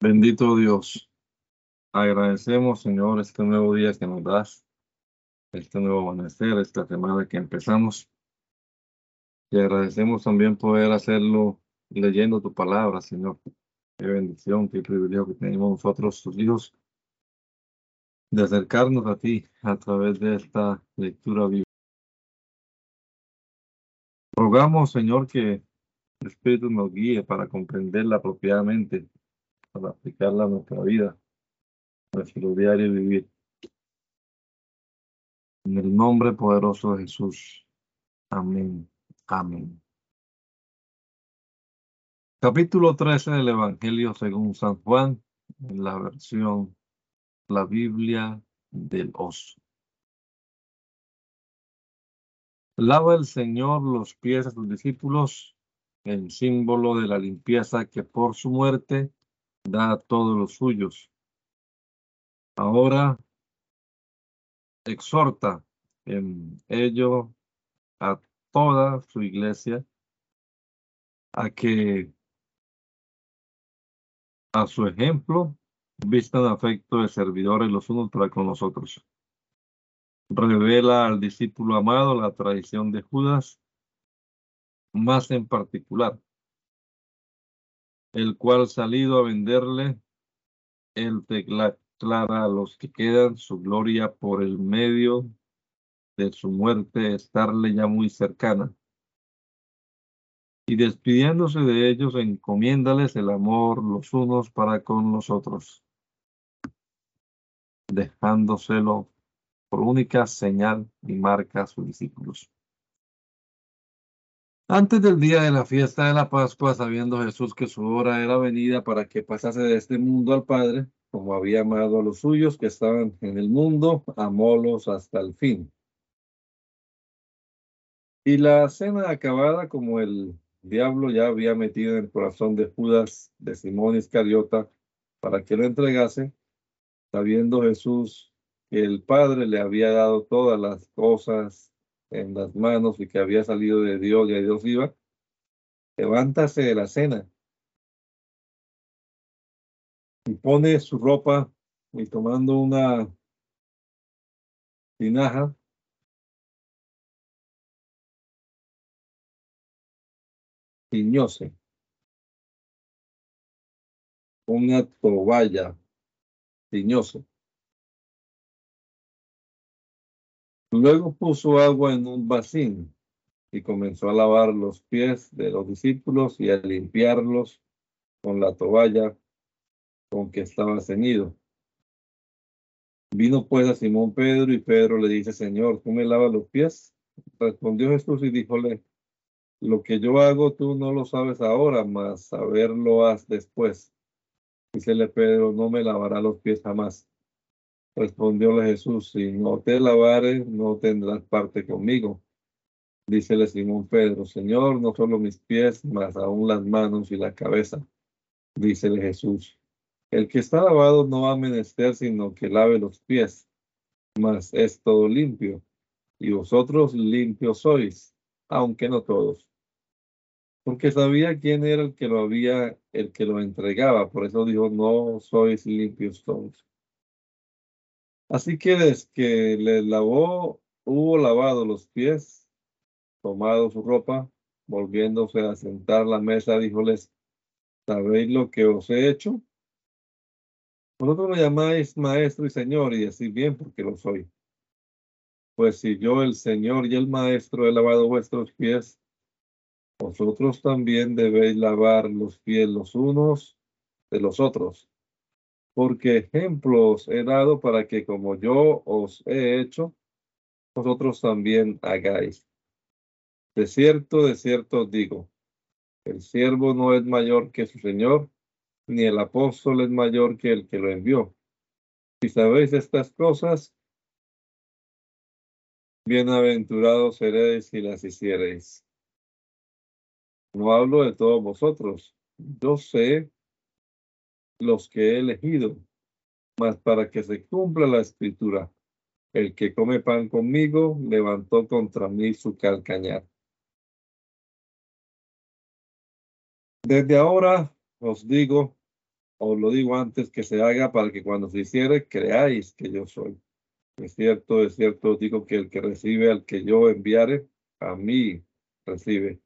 Bendito Dios. Agradecemos, Señor, este nuevo día que nos das, este nuevo amanecer, esta semana que empezamos. Y agradecemos también poder hacerlo leyendo tu palabra, Señor. Qué bendición, qué privilegio que tenemos nosotros, tus hijos, de acercarnos a ti a través de esta lectura bíblica. Rogamos, Señor, que el Espíritu nos guíe para comprenderla apropiadamente, para aplicarla a nuestra vida, nuestro diario vivir. En el nombre poderoso de Jesús. Amén. Amén. Capítulo 13 del Evangelio según San Juan, en la versión La Biblia del Oso. Lava el Señor los pies a sus discípulos, el símbolo de la limpieza que por su muerte da todos los suyos. Ahora exhorta en ello a toda su iglesia a que a su ejemplo vistan afecto de servidores los unos para con los otros revela al discípulo amado la tradición de Judas, más en particular, el cual salido a venderle, él declara a los que quedan su gloria por el medio de su muerte estarle ya muy cercana. Y despidiéndose de ellos, encomiéndales el amor los unos para con los otros, dejándoselo por única señal y marca a sus discípulos. Antes del día de la fiesta de la Pascua, sabiendo Jesús que su hora era venida para que pasase de este mundo al Padre, como había amado a los suyos que estaban en el mundo, amólos hasta el fin. Y la cena acabada, como el diablo ya había metido en el corazón de Judas, de Simón Iscariota, para que lo entregase, sabiendo Jesús que el Padre le había dado todas las cosas en las manos y que había salido de Dios y a Dios iba, levántase de la cena y pone su ropa y tomando una tinaja, tiñóse una toalla, tiñóse Luego puso agua en un vacín y comenzó a lavar los pies de los discípulos y a limpiarlos con la toalla con que estaba ceñido. Vino pues a Simón Pedro y Pedro le dice, Señor, ¿tú me lavas los pies? Respondió Jesús y díjole, lo que yo hago tú no lo sabes ahora, mas saberlo haz después. Dícele Pedro, no me lavará los pies jamás. Respondióle Jesús, si no te lavares, no tendrás parte conmigo. Dícele Simón Pedro, Señor, no solo mis pies, mas aún las manos y la cabeza. Dícele Jesús, el que está lavado no ha menester sino que lave los pies, mas es todo limpio. Y vosotros limpios sois, aunque no todos. Porque sabía quién era el que lo había, el que lo entregaba. Por eso dijo, no sois limpios todos. Así que desde que le lavó, hubo lavado los pies, tomado su ropa, volviéndose a sentar la mesa, díjoles, ¿sabéis lo que os he hecho? Vosotros me llamáis maestro y señor, y así bien porque lo soy. Pues si yo, el señor y el maestro, he lavado vuestros pies, vosotros también debéis lavar los pies los unos de los otros porque ejemplos he dado para que como yo os he hecho, vosotros también hagáis. De cierto, de cierto os digo, el siervo no es mayor que su Señor, ni el apóstol es mayor que el que lo envió. Si sabéis estas cosas, bienaventurados seréis si las hiciereis. No hablo de todos vosotros. Yo sé los que he elegido, mas para que se cumpla la escritura. El que come pan conmigo levantó contra mí su calcañar. Desde ahora os digo os lo digo antes que se haga para que cuando se hiciere creáis que yo soy. Es cierto, es cierto, digo que el que recibe al que yo enviare, a mí recibe.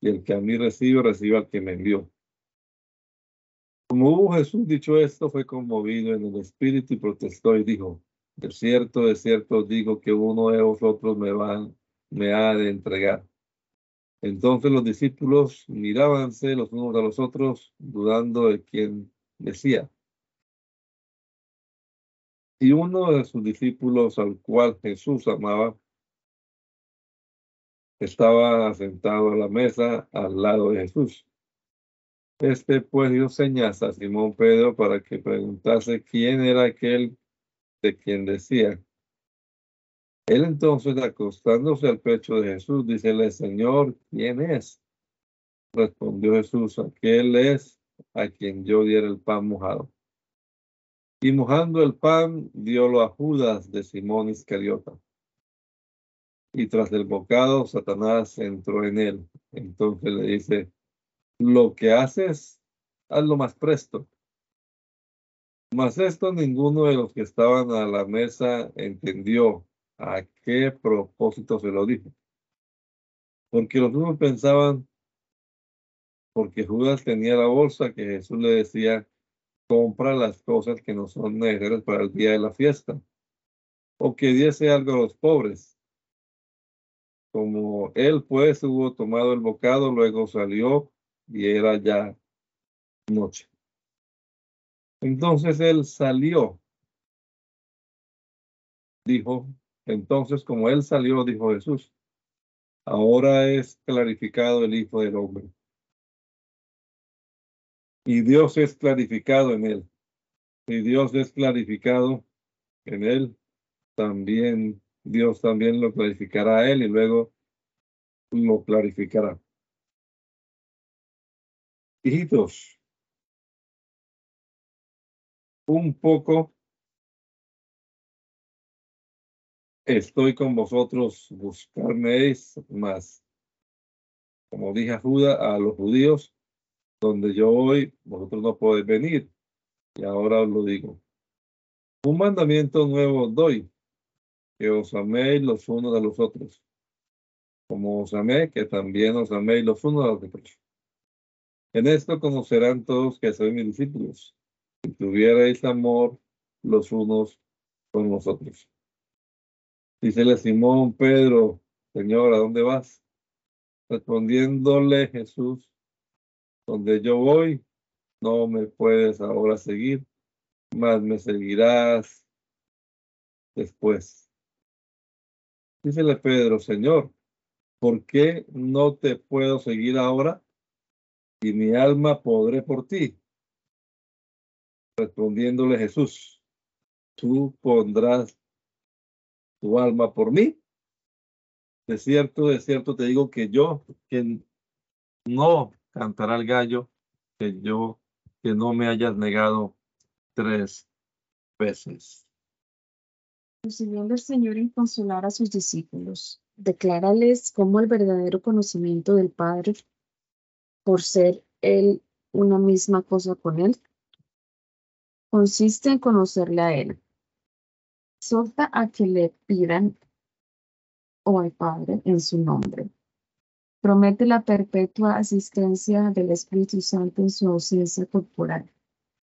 Y el que a mí recibe, recibe al que me envió. Como hubo Jesús dicho esto, fue conmovido en el espíritu y protestó y dijo, de cierto, de cierto digo que uno de vosotros me, va, me ha de entregar. Entonces los discípulos mirábanse los unos a los otros, dudando de quién decía. Y uno de sus discípulos, al cual Jesús amaba, estaba sentado a la mesa al lado de Jesús. Este pues dio señas a Simón Pedro para que preguntase quién era aquel de quien decía. Él entonces, acostándose al pecho de Jesús, dícele, Señor, ¿quién es? Respondió Jesús, aquel es a quien yo diera el pan mojado. Y mojando el pan, diólo a Judas de Simón Iscariota. Y tras el bocado, Satanás entró en él. Entonces le dice, lo que haces, hazlo más presto. Mas esto ninguno de los que estaban a la mesa entendió a qué propósito se lo dijo. Porque los unos pensaban, porque Judas tenía la bolsa que Jesús le decía, compra las cosas que no son necesarias para el día de la fiesta, o que diese algo a los pobres. Como él pues hubo tomado el bocado, luego salió y era ya noche. Entonces él salió. Dijo, entonces como él salió, dijo Jesús, ahora es clarificado el Hijo del Hombre. Y Dios es clarificado en él. Y Dios es clarificado en él, también Dios también lo clarificará a él y luego lo clarificará. Hijitos, un poco estoy con vosotros, buscarmeis más. Como dije a Judá, a los judíos, donde yo voy, vosotros no podéis venir. Y ahora os lo digo. Un mandamiento nuevo doy, que os améis los unos a los otros, como os amé, que también os améis los unos a los otros. En esto conocerán todos que sois mis discípulos, si tuvierais amor los unos con los otros. Dícele Simón Pedro, Señor, ¿a dónde vas? Respondiéndole Jesús, donde yo voy, no me puedes ahora seguir, mas me seguirás después. Dícele Pedro, Señor, ¿por qué no te puedo seguir ahora? Y mi alma podré por ti. Respondiéndole Jesús, tú pondrás tu alma por mí. De cierto, de cierto te digo que yo, que no cantará el gallo, que yo, que no me hayas negado tres veces. Prosiguiendo el Señor en consolar a sus discípulos, declárales cómo el verdadero conocimiento del Padre por ser él una misma cosa con él, consiste en conocerle a él. Solta a que le pidan o al Padre en su nombre. Promete la perpetua asistencia del Espíritu Santo en su ausencia corporal.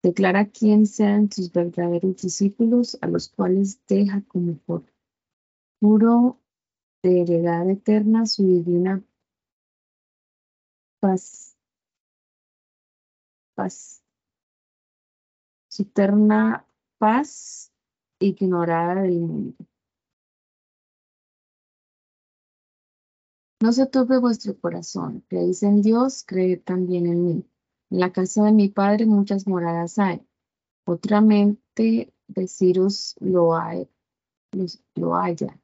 Declara quién sean tus verdaderos discípulos, a los cuales deja como por puro de heredad eterna su divina paz, paz, su eterna paz ignorada del mundo. No se tope vuestro corazón, creéis en Dios, creed también en mí. En la casa de mi Padre muchas moradas hay. Otramente deciros lo hay, lo haya,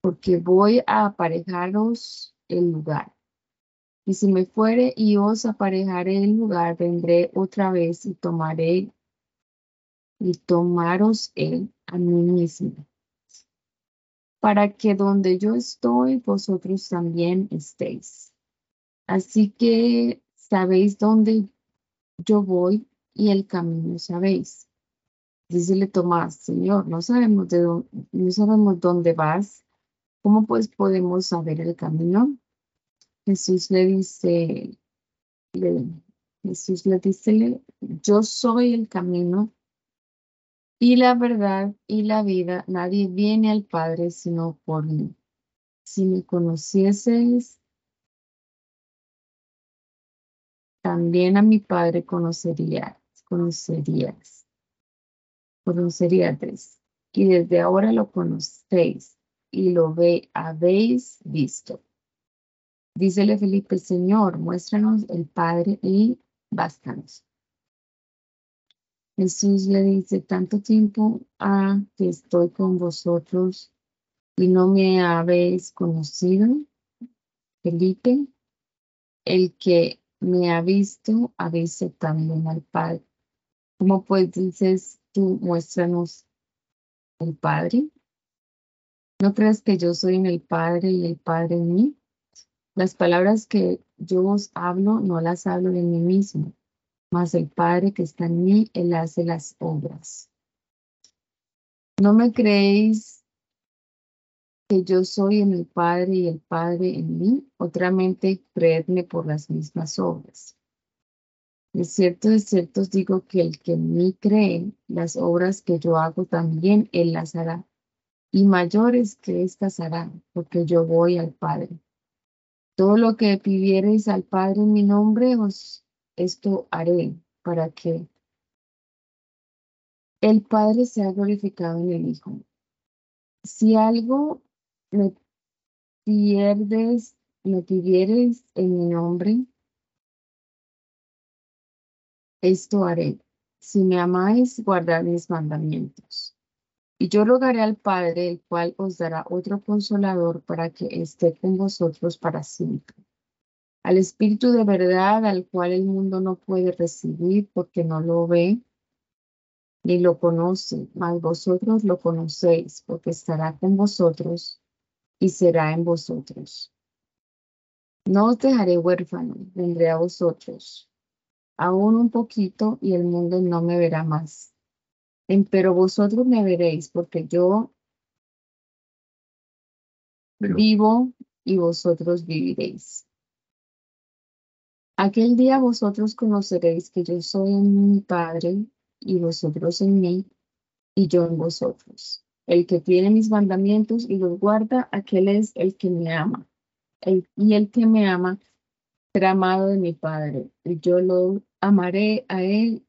porque voy a aparejaros el lugar. Y si me fuere y os aparejaré el lugar, vendré otra vez y tomaré y tomaros él a mí mismo, para que donde yo estoy, vosotros también estéis. Así que sabéis dónde yo voy y el camino sabéis. Dícele Tomás, Señor, no sabemos, de dónde, no sabemos dónde vas. ¿Cómo pues podemos saber el camino? Jesús le dice, Jesús le dice, yo soy el camino y la verdad y la vida. Nadie viene al Padre sino por mí. Si me conocieseis, también a mi Padre conocerías, conocerías, conocerías. Y desde ahora lo conocéis y lo ve, habéis visto. Dícele Felipe, Señor, muéstranos el Padre y bástanos. Jesús le dice, tanto tiempo ha que estoy con vosotros y no me habéis conocido. Felipe, el que me ha visto, ha visto también al Padre. ¿Cómo pues dices tú, muéstranos el Padre? ¿No crees que yo soy en el Padre y el Padre en mí? Las palabras que yo os hablo, no las hablo de mí mismo, mas el Padre que está en mí, Él hace las obras. ¿No me creéis que yo soy en el Padre y el Padre en mí? Otramente, creedme por las mismas obras. De cierto, de cierto os digo que el que en mí cree, las obras que yo hago también Él las hará, y mayores que éstas hará, porque yo voy al Padre. Todo lo que pidiereis al Padre en mi nombre, os esto haré para que el Padre sea glorificado en el Hijo. Si algo me pierdes, me pidieres en mi nombre, esto haré. Si me amáis, guardad mis mandamientos. Y yo rogaré al Padre, el cual os dará otro consolador para que esté con vosotros para siempre. Al Espíritu de verdad, al cual el mundo no puede recibir porque no lo ve ni lo conoce, mas vosotros lo conocéis porque estará con vosotros y será en vosotros. No os dejaré huérfano, vendré a vosotros. Aún un poquito y el mundo no me verá más pero vosotros me veréis, porque yo vivo y vosotros viviréis. Aquel día vosotros conoceréis que yo soy en mi Padre y vosotros en mí y yo en vosotros. El que tiene mis mandamientos y los guarda, aquel es el que me ama. y el que me ama será amado de mi Padre. Y yo lo amaré a él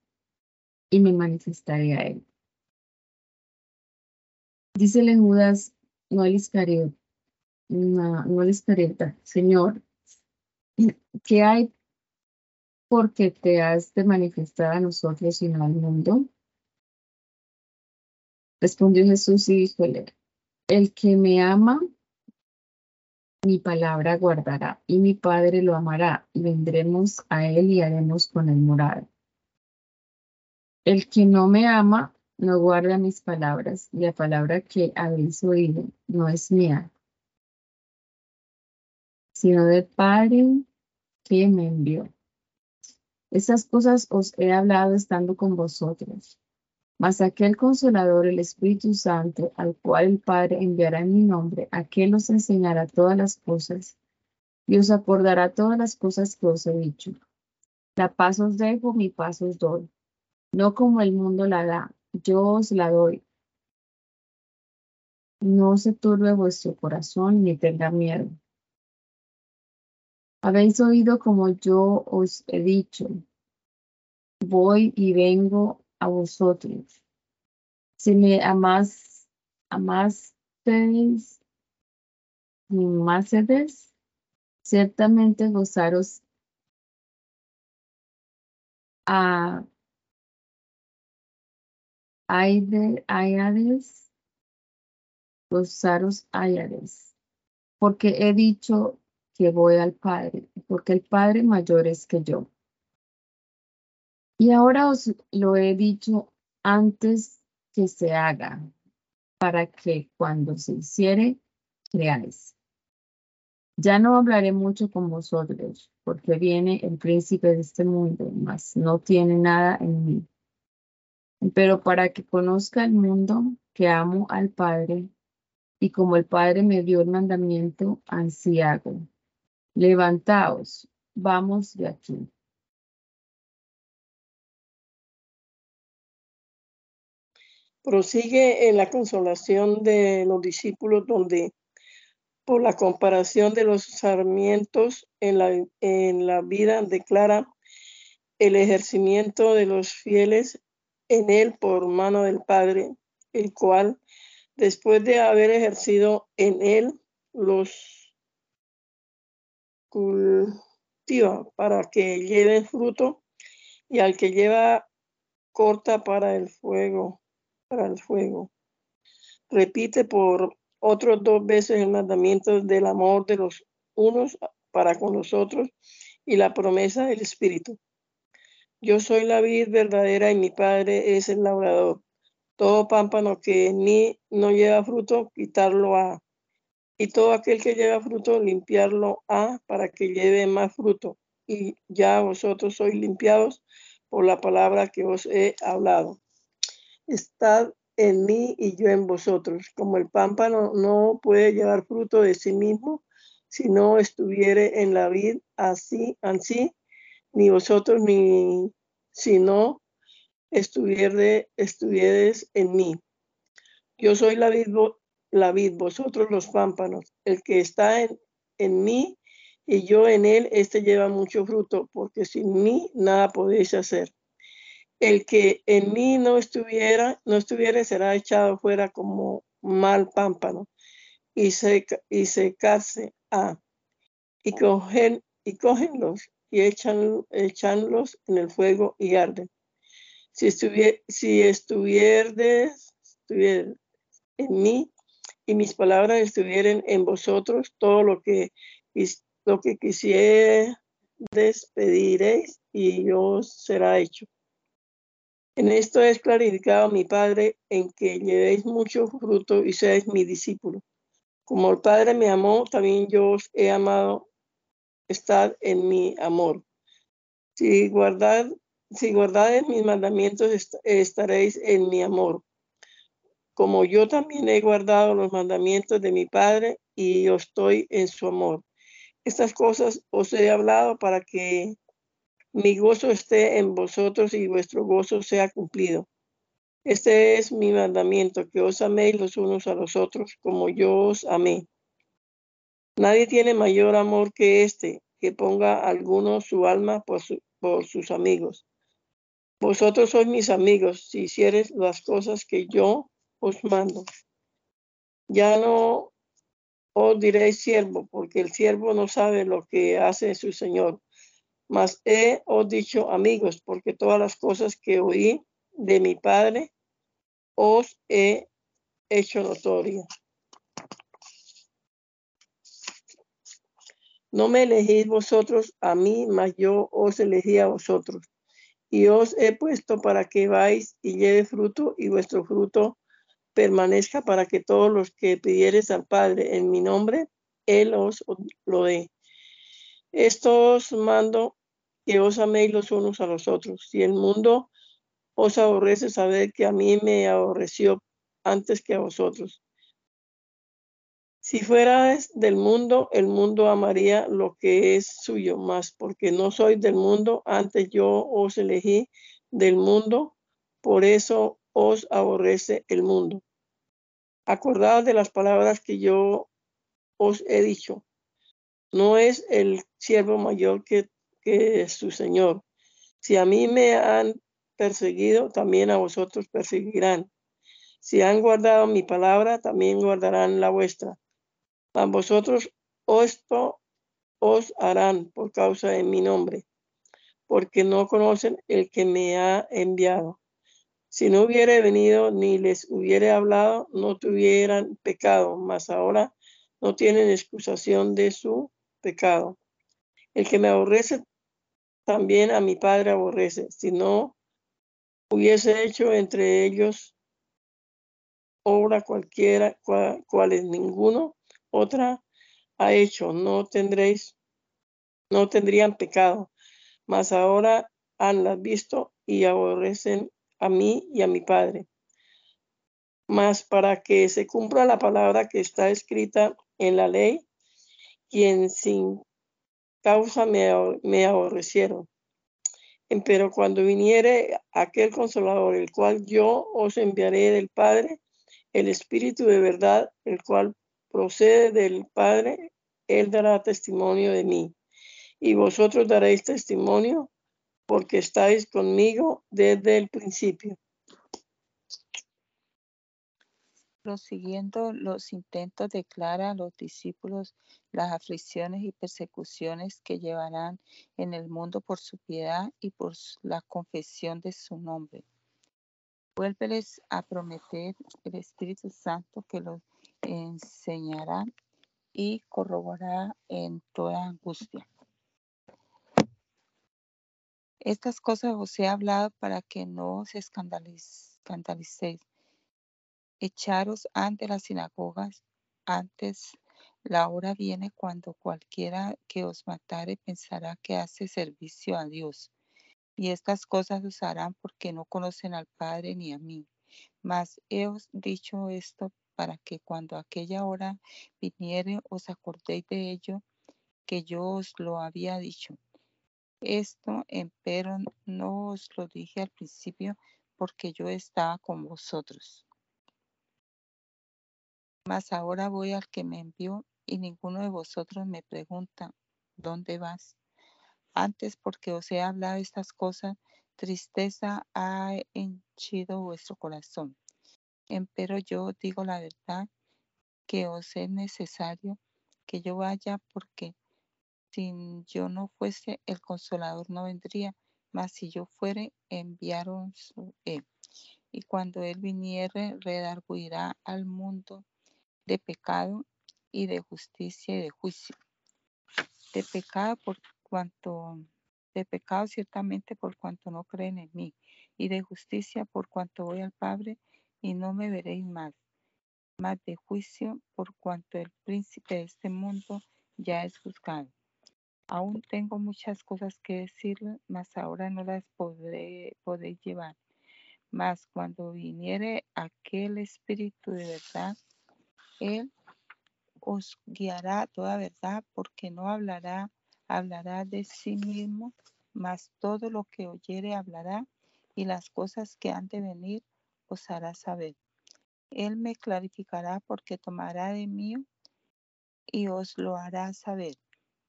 y me manifestaré a él. Dícele Judas, no el Iscariota, no, el Iscariota, Señor, ¿qué hay porque te has de manifestar a nosotros y no al mundo? Respondió Jesús y díjole, el que me ama, mi palabra guardará, y mi Padre lo amará, y vendremos a él y haremos con él morada. El que no me ama, no guarda mis palabras, y la palabra que habéis oído no es mía, sino del Padre que me envió. Esas cosas os he hablado estando con vosotros. Mas aquel consolador, el Espíritu Santo, al cual el Padre enviará en mi nombre, aquel os enseñará todas las cosas y os acordará todas las cosas que os he dicho. La paz os dejo, mi paz os doy. No como el mundo la da, yo os la doy. No se turbe vuestro corazón ni tenga miedo. Habéis oído como yo os he dicho. Voy y vengo a vosotros. Si me amás, amasteis, sedes, ciertamente gozaros a Ayades, gozaros Ayades, porque he dicho que voy al Padre, porque el Padre mayor es que yo. Y ahora os lo he dicho antes que se haga, para que cuando se hiciere, creáis. Ya no hablaré mucho con vosotros, porque viene el príncipe de este mundo, mas no tiene nada en mí. Pero para que conozca el mundo que amo al Padre, y como el Padre me dio el mandamiento, así hago. Levantaos, vamos de aquí. Prosigue en la consolación de los discípulos donde por la comparación de los sarmientos en la, en la vida declara el ejercimiento de los fieles en él por mano del Padre, el cual, después de haber ejercido en él, los cultiva para que lleven fruto y al que lleva corta para el fuego, para el fuego. Repite por otros dos veces el mandamiento del amor de los unos para con los otros y la promesa del Espíritu. Yo soy la vid verdadera y mi Padre es el labrador. Todo pámpano que en mí no lleva fruto, quitarlo a. Y todo aquel que lleva fruto, limpiarlo a, para que lleve más fruto. Y ya vosotros sois limpiados por la palabra que os he hablado. Estad en mí y yo en vosotros. Como el pámpano no puede llevar fruto de sí mismo si no estuviere en la vid, así, así, ni vosotros ni si no estuvieres en mí. Yo soy la vid, la vid, vosotros los pámpanos. El que está en, en mí y yo en él, este lleva mucho fruto, porque sin mí nada podéis hacer. El que en mí no estuviera, no estuviera, será echado fuera como mal pámpano y, seca, y secarse a, y cogen, y cogenlos y echan, echanlos en el fuego y arden. Si, estuvier, si estuvieres, estuvier en mí y mis palabras estuvieran en vosotros, todo lo que, lo que quisieres pediréis y os será hecho. En esto es clarificado mi Padre, en que llevéis mucho fruto y seáis mi discípulo. Como el Padre me amó, también yo os he amado. Estad en mi amor. Si guardad, si guardáis mis mandamientos, estaréis en mi amor. Como yo también he guardado los mandamientos de mi Padre y yo estoy en su amor. Estas cosas os he hablado para que mi gozo esté en vosotros y vuestro gozo sea cumplido. Este es mi mandamiento, que os améis los unos a los otros como yo os amé. Nadie tiene mayor amor que este, que ponga alguno su alma por, por sus amigos. Vosotros sois mis amigos si hicieres las cosas que yo os mando. Ya no os diréis siervo, porque el siervo no sabe lo que hace su Señor mas he os dicho amigos, porque todas las cosas que oí de mi Padre os he hecho notoria. No me elegís vosotros a mí, mas yo os elegí a vosotros. Y os he puesto para que vais y lleve fruto y vuestro fruto permanezca para que todos los que pidieres al Padre en mi nombre, Él os lo dé. Estos mando que os améis los unos a los otros. Si el mundo os aborrece, sabed que a mí me aborreció antes que a vosotros. Si fuerais del mundo, el mundo amaría lo que es suyo, más porque no soy del mundo, antes yo os elegí del mundo, por eso os aborrece el mundo. Acordaos de las palabras que yo os he dicho. No es el siervo mayor que que su Señor. Si a mí me han perseguido, también a vosotros perseguirán. Si han guardado mi palabra, también guardarán la vuestra. A vosotros esto os harán por causa de mi nombre, porque no conocen el que me ha enviado. Si no hubiere venido ni les hubiere hablado, no tuvieran pecado, mas ahora no tienen excusación de su pecado. El que me aborrece también a mi Padre aborrece. Si no hubiese hecho entre ellos obra cualquiera, cual, es ninguno, otra ha hecho, no tendréis no tendrían pecado, mas ahora han visto y aborrecen a mí y a mi Padre. Mas para que se cumpla la palabra que está escrita en la ley, quien sin causa me, me aborrecieron. Pero cuando viniere aquel consolador, el cual yo os enviaré del Padre, el Espíritu de verdad, el cual procede del Padre, él dará testimonio de mí. Y vosotros daréis testimonio porque estáis conmigo desde el principio. Prosiguiendo los intentos, declara a los discípulos las aflicciones y persecuciones que llevarán en el mundo por su piedad y por la confesión de su nombre. Vuélveles a prometer el Espíritu Santo que los enseñará y corroborará en toda angustia. Estas cosas os he hablado para que no os escandalicéis. Echaros ante las sinagogas, antes la hora viene cuando cualquiera que os matare pensará que hace servicio a Dios. Y estas cosas os harán porque no conocen al Padre ni a mí. Mas he os dicho esto para que cuando aquella hora viniere os acordéis de ello que yo os lo había dicho. Esto, empero, no os lo dije al principio porque yo estaba con vosotros. Mas ahora voy al que me envió y ninguno de vosotros me pregunta, ¿dónde vas? Antes porque os he hablado estas cosas, tristeza ha henchido vuestro corazón. Empero yo digo la verdad, que os es necesario que yo vaya porque si yo no fuese, el consolador no vendría, mas si yo fuere, enviaron él. Y cuando él viniere, redarguirá al mundo de pecado y de justicia y de juicio. De pecado por cuanto, de pecado ciertamente por cuanto no creen en mí, y de justicia por cuanto voy al Padre y no me veréis más, más de juicio por cuanto el príncipe de este mundo ya es juzgado. Aún tengo muchas cosas que decirle, mas ahora no las podré, podéis llevar. Mas cuando viniere aquel Espíritu de verdad, Él os guiará toda verdad, porque no hablará, hablará de sí mismo, mas todo lo que oyere hablará, y las cosas que han de venir os hará saber. Él me clarificará porque tomará de mí y os lo hará saber.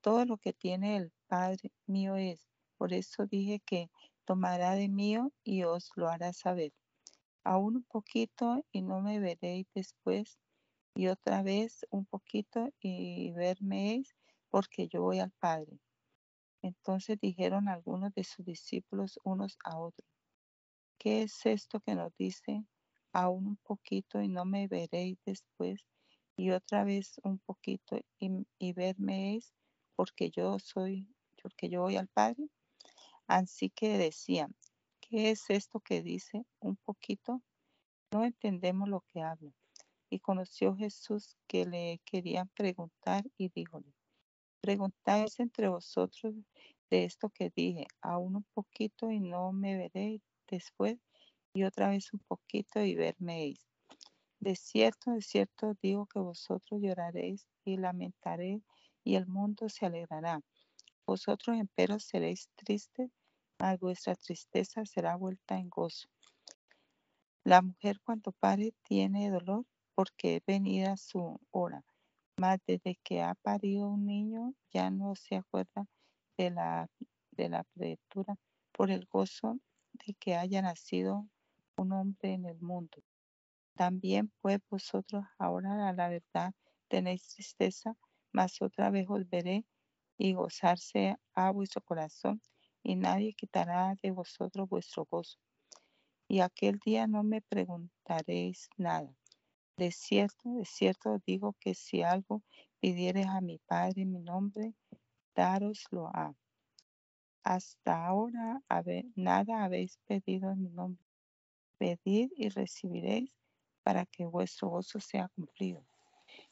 Todo lo que tiene el Padre mío es. Por eso dije que tomará de mí y os lo hará saber. Aún un poquito y no me veréis después, y otra vez un poquito y vermeis, porque yo voy al Padre. Entonces dijeron algunos de sus discípulos unos a otros, ¿Qué es esto que nos dice? Aún un poquito y no me veréis después, y otra vez un poquito y, y vermeis, porque yo soy, porque yo voy al Padre. Así que decían, ¿qué es esto que dice? Un poquito. No entendemos lo que habla. Y conoció Jesús que le querían preguntar y díjole, preguntáis entre vosotros de esto que dije, aún un poquito y no me veréis después y otra vez un poquito y vermeis. De cierto, de cierto digo que vosotros lloraréis y lamentaréis y el mundo se alegrará. Vosotros empero seréis tristes, mas vuestra tristeza será vuelta en gozo. La mujer cuando pare tiene dolor porque es venida su hora, mas desde que ha parido un niño ya no se acuerda de la, de la por el gozo que haya nacido un hombre en el mundo. También pues vosotros ahora a la verdad tenéis tristeza, mas otra vez os veré y gozarse a vuestro corazón, y nadie quitará de vosotros vuestro gozo. Y aquel día no me preguntaréis nada. De cierto, de cierto digo que si algo pidieres a mi Padre en mi nombre, daroslo a. Hasta ahora nada habéis pedido en mi nombre. Pedid y recibiréis para que vuestro gozo sea cumplido.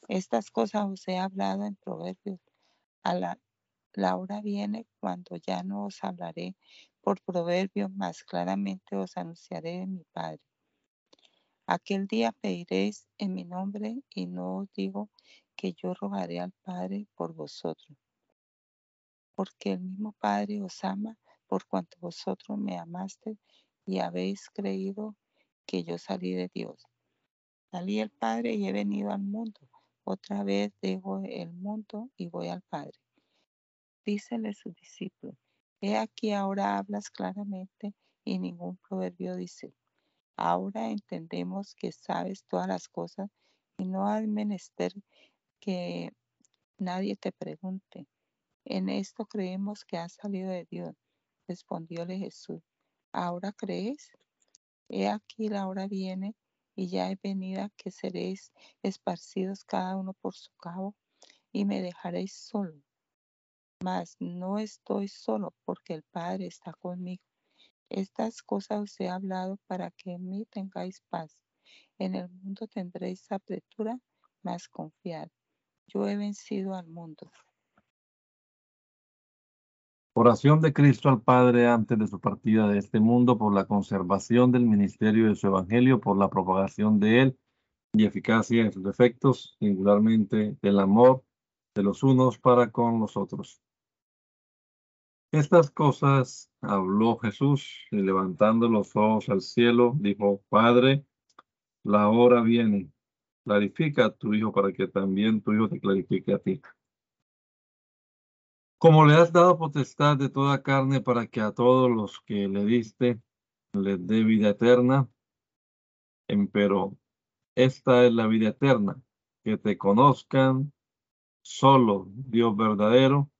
Estas cosas os he hablado en proverbios la hora viene cuando ya no os hablaré por proverbio, más claramente os anunciaré de mi Padre. Aquel día pediréis en mi nombre y no os digo que yo rogaré al Padre por vosotros, porque el mismo Padre os ama por cuanto vosotros me amaste y habéis creído que yo salí de Dios. Salí del Padre y he venido al mundo. Otra vez dejo el mundo y voy al Padre. Dícele sus discípulos, he aquí ahora hablas claramente y ningún proverbio dice. Ahora entendemos que sabes todas las cosas y no hay menester que nadie te pregunte. En esto creemos que has salido de Dios. Respondióle Jesús, ¿ahora crees? He aquí la hora viene y ya he venida que seréis esparcidos cada uno por su cabo y me dejaréis solo. Mas no estoy solo porque el Padre está conmigo. Estas cosas os he hablado para que en mí tengáis paz. En el mundo tendréis apretura, mas confiad. Yo he vencido al mundo. Oración de Cristo al Padre antes de su partida de este mundo por la conservación del ministerio de su Evangelio, por la propagación de él y eficacia en sus efectos, singularmente del amor de los unos para con los otros. Estas cosas habló Jesús y levantando los ojos al cielo, dijo, Padre, la hora viene, clarifica a tu Hijo para que también tu Hijo te clarifique a ti. Como le has dado potestad de toda carne para que a todos los que le diste les dé vida eterna, pero esta es la vida eterna, que te conozcan solo Dios verdadero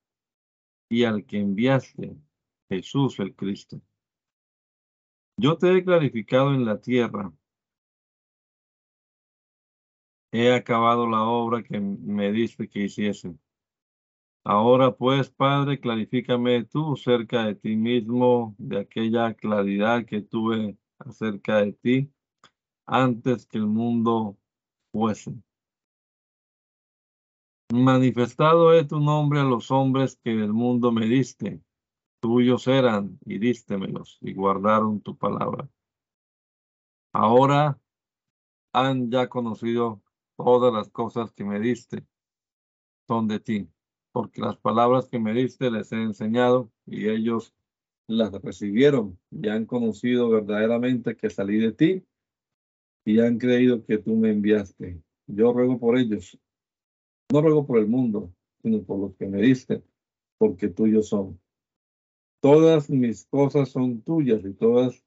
y al que enviaste, Jesús el Cristo. Yo te he clarificado en la tierra. He acabado la obra que me diste que hiciese. Ahora pues, Padre, clarifícame tú cerca de ti mismo, de aquella claridad que tuve acerca de ti antes que el mundo fuese. Manifestado es tu nombre a los hombres que del mundo me diste. Tuyos eran y dístemelos y guardaron tu palabra. Ahora han ya conocido todas las cosas que me diste. Son de ti porque las palabras que me diste les he enseñado y ellos las recibieron y han conocido verdaderamente que salí de ti y han creído que tú me enviaste. Yo ruego por ellos. No ruego por el mundo, sino por los que me diste, porque tuyos son. Todas mis cosas son tuyas y todas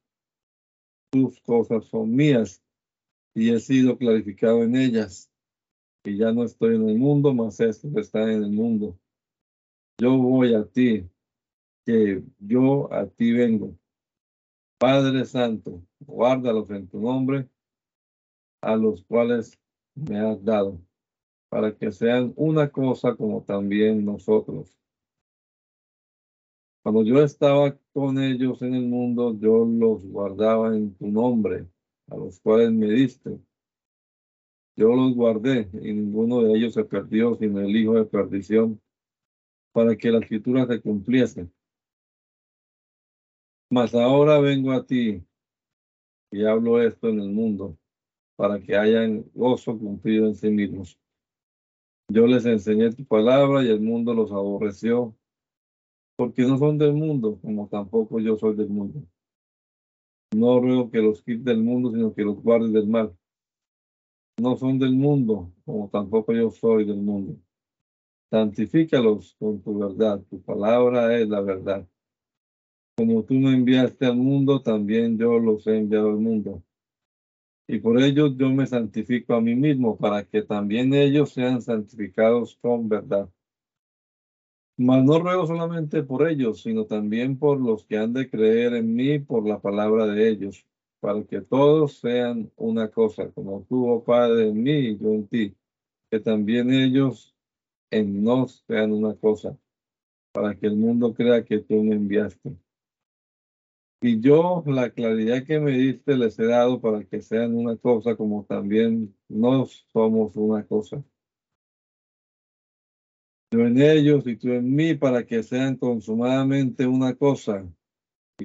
tus cosas son mías y he sido clarificado en ellas y ya no estoy en el mundo, mas esto está en el mundo. Yo voy a ti, que yo a ti vengo. Padre Santo, guárdalos en tu nombre, a los cuales me has dado, para que sean una cosa como también nosotros. Cuando yo estaba con ellos en el mundo, yo los guardaba en tu nombre, a los cuales me diste yo los guardé y ninguno de ellos se perdió, sino el hijo de perdición, para que la escritura se cumpliese. Mas ahora vengo a ti y hablo esto en el mundo, para que hayan gozo cumplido en sí mismos. Yo les enseñé tu palabra y el mundo los aborreció, porque no son del mundo, como tampoco yo soy del mundo. No ruego que los quite del mundo, sino que los guarde del mal no son del mundo, como tampoco yo soy del mundo. Santifícalos con tu verdad, tu palabra es la verdad. Como tú me enviaste al mundo, también yo los he enviado al mundo. Y por ello yo me santifico a mí mismo, para que también ellos sean santificados con verdad. Mas no ruego solamente por ellos, sino también por los que han de creer en mí por la palabra de ellos para que todos sean una cosa, como tú, oh Padre, en mí y yo en ti, que también ellos en nos sean una cosa, para que el mundo crea que tú me enviaste. Y yo la claridad que me diste les he dado para que sean una cosa, como también nos somos una cosa. yo en ellos y tú en mí, para que sean consumadamente una cosa,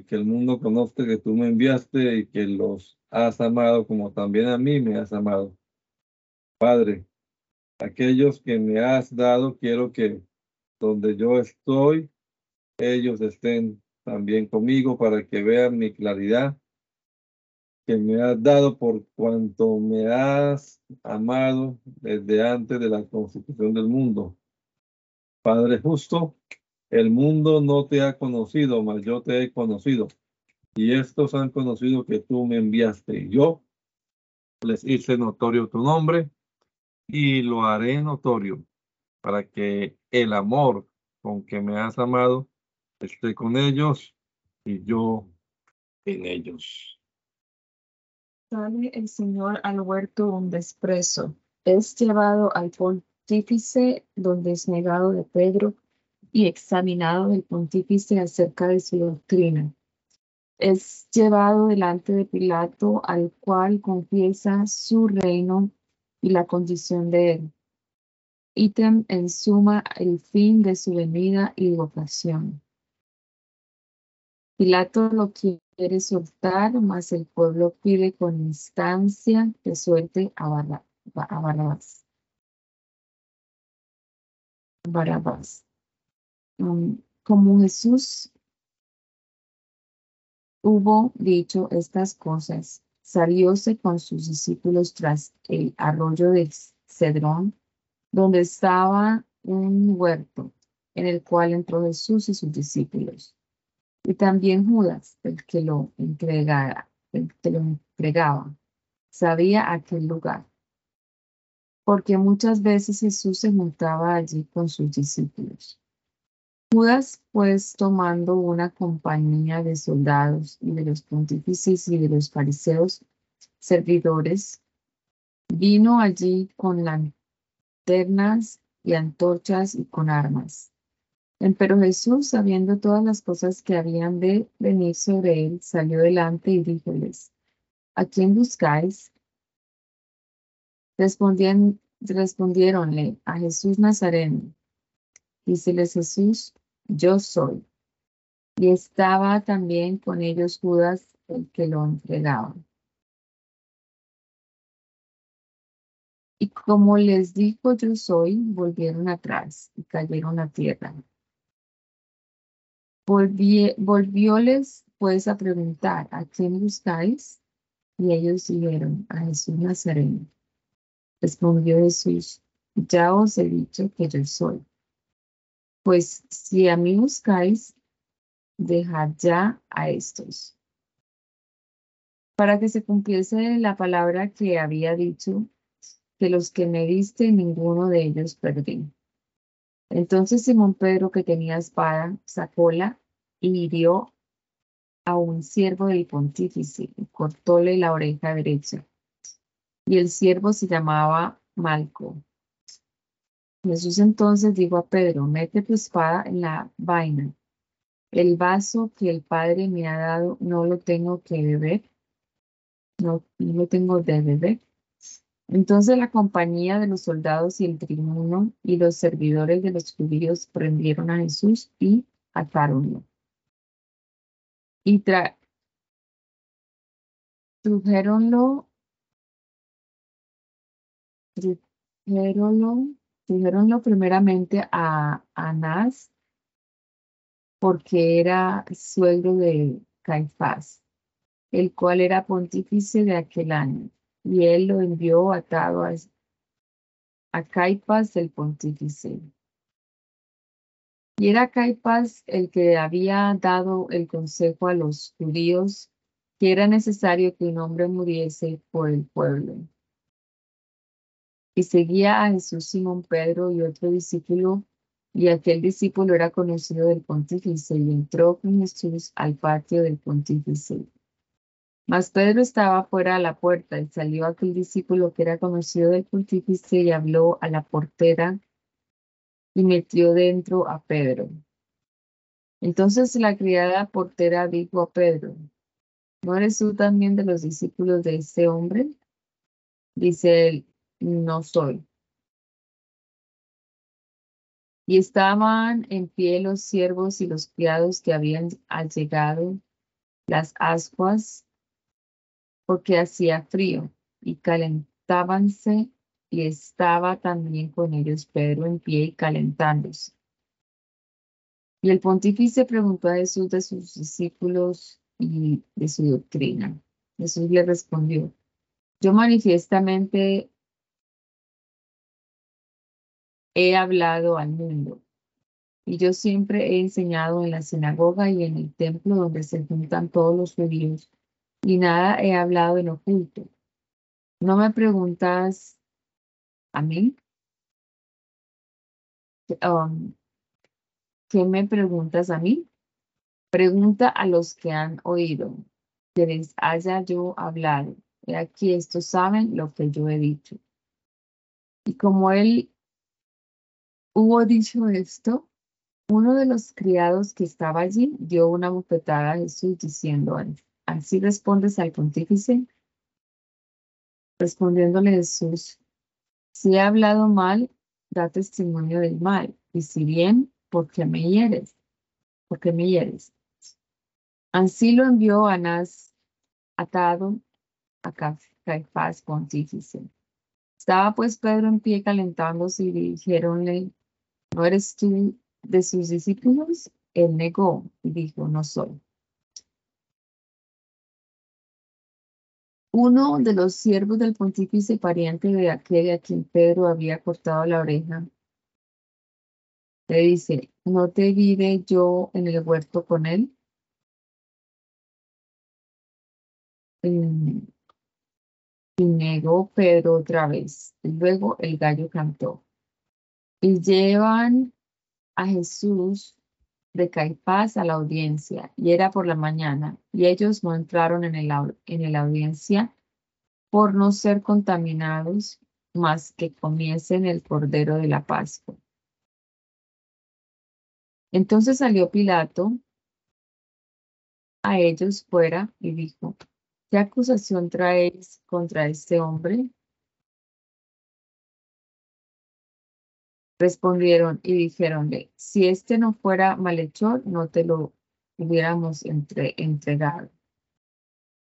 que el mundo conozca que tú me enviaste y que los has amado como también a mí me has amado. Padre, aquellos que me has dado, quiero que donde yo estoy, ellos estén también conmigo para que vean mi claridad que me has dado por cuanto me has amado desde antes de la constitución del mundo. Padre justo, el mundo no te ha conocido, mas yo te he conocido. Y estos han conocido que tú me enviaste. Yo les hice notorio tu nombre y lo haré notorio para que el amor con que me has amado esté con ellos y yo en ellos. Sale el Señor al huerto donde es preso. Es llevado al pontífice donde es negado de Pedro y examinado del pontífice acerca de su doctrina. Es llevado delante de Pilato, al cual confiesa su reino y la condición de él. Ítem en suma el fin de su venida y vocación. Pilato lo quiere soltar, mas el pueblo pide con instancia que suelte a, Barrabás. Barabás. Mm, como Jesús hubo dicho estas cosas, salióse con sus discípulos tras el arroyo de Cedrón, donde estaba un huerto, en el cual entró Jesús y sus discípulos. Y también Judas, el que lo entregara, el que lo entregaba, sabía aquel lugar. Porque muchas veces Jesús se juntaba allí con sus discípulos. Judas, pues, tomando una compañía de soldados y de los pontífices y de los fariseos, servidores, vino allí con lanternas y antorchas y con armas. Pero Jesús, sabiendo todas las cosas que habían de venir sobre él, salió delante y díjoles, ¿a quién buscáis? Respondían, respondiéronle, a Jesús Nazareno. Díceles Jesús, yo soy. Y estaba también con ellos Judas, el que lo entregaba. Y como les dijo yo soy, volvieron atrás y cayeron a tierra. volvióles pues a preguntar, ¿a quién buscáis? Y ellos dijeron, a Jesús Nazareno. Respondió Jesús, ya os he dicho que yo soy. Pues si a mí buscáis, dejad ya a estos. Para que se cumpliese la palabra que había dicho, que los que me diste, ninguno de ellos perdí. Entonces Simón Pedro, que tenía espada, sacóla y hirió a un siervo del pontífice y cortóle la oreja derecha. Y el siervo se llamaba Malco. Jesús entonces dijo a Pedro, mete tu espada en la vaina. El vaso que el Padre me ha dado no lo tengo que beber, no, no lo tengo de beber. Entonces la compañía de los soldados y el tribuno y los servidores de los judíos prendieron a Jesús y atáronlo. Y tra trujéronlo, trujéronlo, primeramente a Anás, porque era suegro de Caifás, el cual era pontífice de aquel año y él lo envió atado a, a Caipas el pontífice. Y era Caipas el que había dado el consejo a los judíos que era necesario que un hombre muriese por el pueblo. Y seguía a Jesús Simón Pedro y otro discípulo, y aquel discípulo era conocido del pontífice y entró con Jesús al patio del pontífice. Mas Pedro estaba fuera a la puerta y salió aquel discípulo que era conocido del pontífice y habló a la portera y metió dentro a Pedro. Entonces la criada portera dijo a Pedro, ¿no eres tú también de los discípulos de este hombre? Dice él, no soy. Y estaban en pie los siervos y los criados que habían llegado las ascuas porque hacía frío y calentábanse y estaba también con ellos Pedro en pie y calentándose. Y el pontífice preguntó a Jesús de sus discípulos y de su doctrina. Jesús le respondió, yo manifiestamente he hablado al mundo. Y yo siempre he enseñado en la sinagoga y en el templo donde se juntan todos los judíos, y nada he hablado en oculto. ¿No me preguntas a mí? Um, ¿Qué me preguntas a mí? Pregunta a los que han oído, que les haya yo hablado. He aquí estos saben lo que yo he dicho. Y como él hubo dicho esto, uno de los criados que estaba allí dio una bofetada a Jesús diciendo, ¿así respondes al pontífice? Respondiéndole Jesús, si he hablado mal, da testimonio del mal, y si bien, ¿por qué me hieres? ¿Por qué me hieres? Así lo envió Anás atado a Caifás pontífice. Estaba pues Pedro en pie calentándose y dijéronle, ¿no eres tú de sus discípulos? Él negó y dijo, no soy. Uno de los siervos del pontífice pariente de aquel a quien Pedro había cortado la oreja, le dice, ¿no te vive yo en el huerto con él? y negó Pedro otra vez. Luego el gallo cantó. Y llevan a Jesús de Caifás a la audiencia, y era por la mañana, y ellos no entraron en, el, en la audiencia por no ser contaminados, más que comiesen el cordero de la Pascua. Entonces salió Pilato a ellos fuera y dijo, ¿qué acusación traéis contra este hombre? Respondieron y dijeronle, si este no fuera malhechor, no te lo hubiéramos entre, entregado.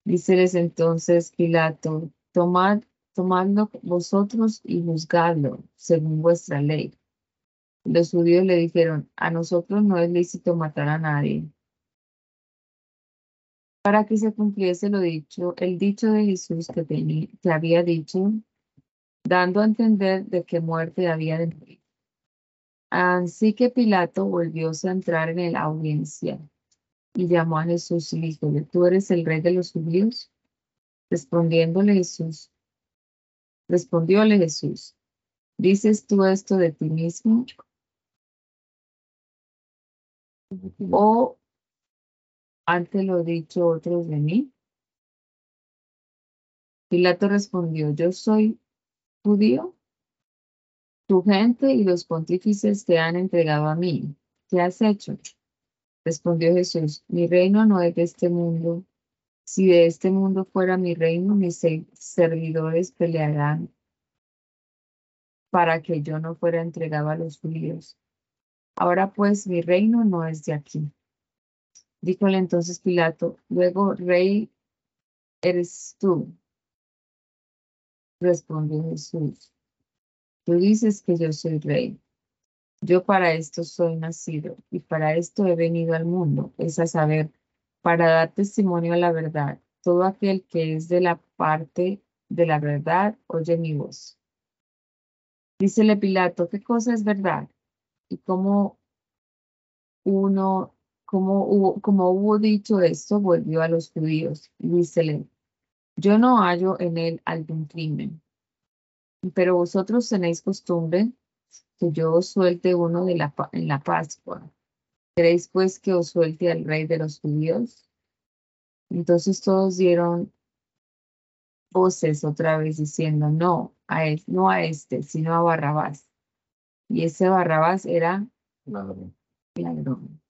Díceles entonces Pilato, tomad, tomadlo vosotros y juzgadlo según vuestra ley. Los judíos le dijeron, a nosotros no es lícito matar a nadie. Para que se cumpliese lo dicho, el dicho de Jesús que, que había dicho, dando a entender de qué muerte había de morir. Así que Pilato volvió a entrar en la audiencia y llamó a Jesús y dijo, ¿tú eres el rey de los judíos? Respondiéndole Jesús, respondióle Jesús, ¿dices tú esto de ti mismo? ¿O ante lo dicho otros de mí? Pilato respondió, yo soy judío tu gente y los pontífices te han entregado a mí. ¿Qué has hecho? Respondió Jesús, mi reino no es de este mundo. Si de este mundo fuera mi reino, mis servidores pelearán para que yo no fuera entregado a los judíos. Ahora pues mi reino no es de aquí. Díjole entonces Pilato, luego rey eres tú. Respondió Jesús, Tú dices que yo soy rey. Yo para esto soy nacido y para esto he venido al mundo, es a saber, para dar testimonio a la verdad. Todo aquel que es de la parte de la verdad oye mi voz. Dícele Pilato, ¿qué cosa es verdad? Y cómo uno, como hubo, hubo dicho esto, volvió a los judíos y dícele, yo no hallo en él algún crimen. Pero vosotros tenéis costumbre que yo os suelte uno de la, en la Pascua. ¿Queréis pues que os suelte al rey de los judíos? Entonces todos dieron voces otra vez diciendo, no, a él, no a este, sino a Barrabás. Y ese Barrabás era ladrón. ladrón.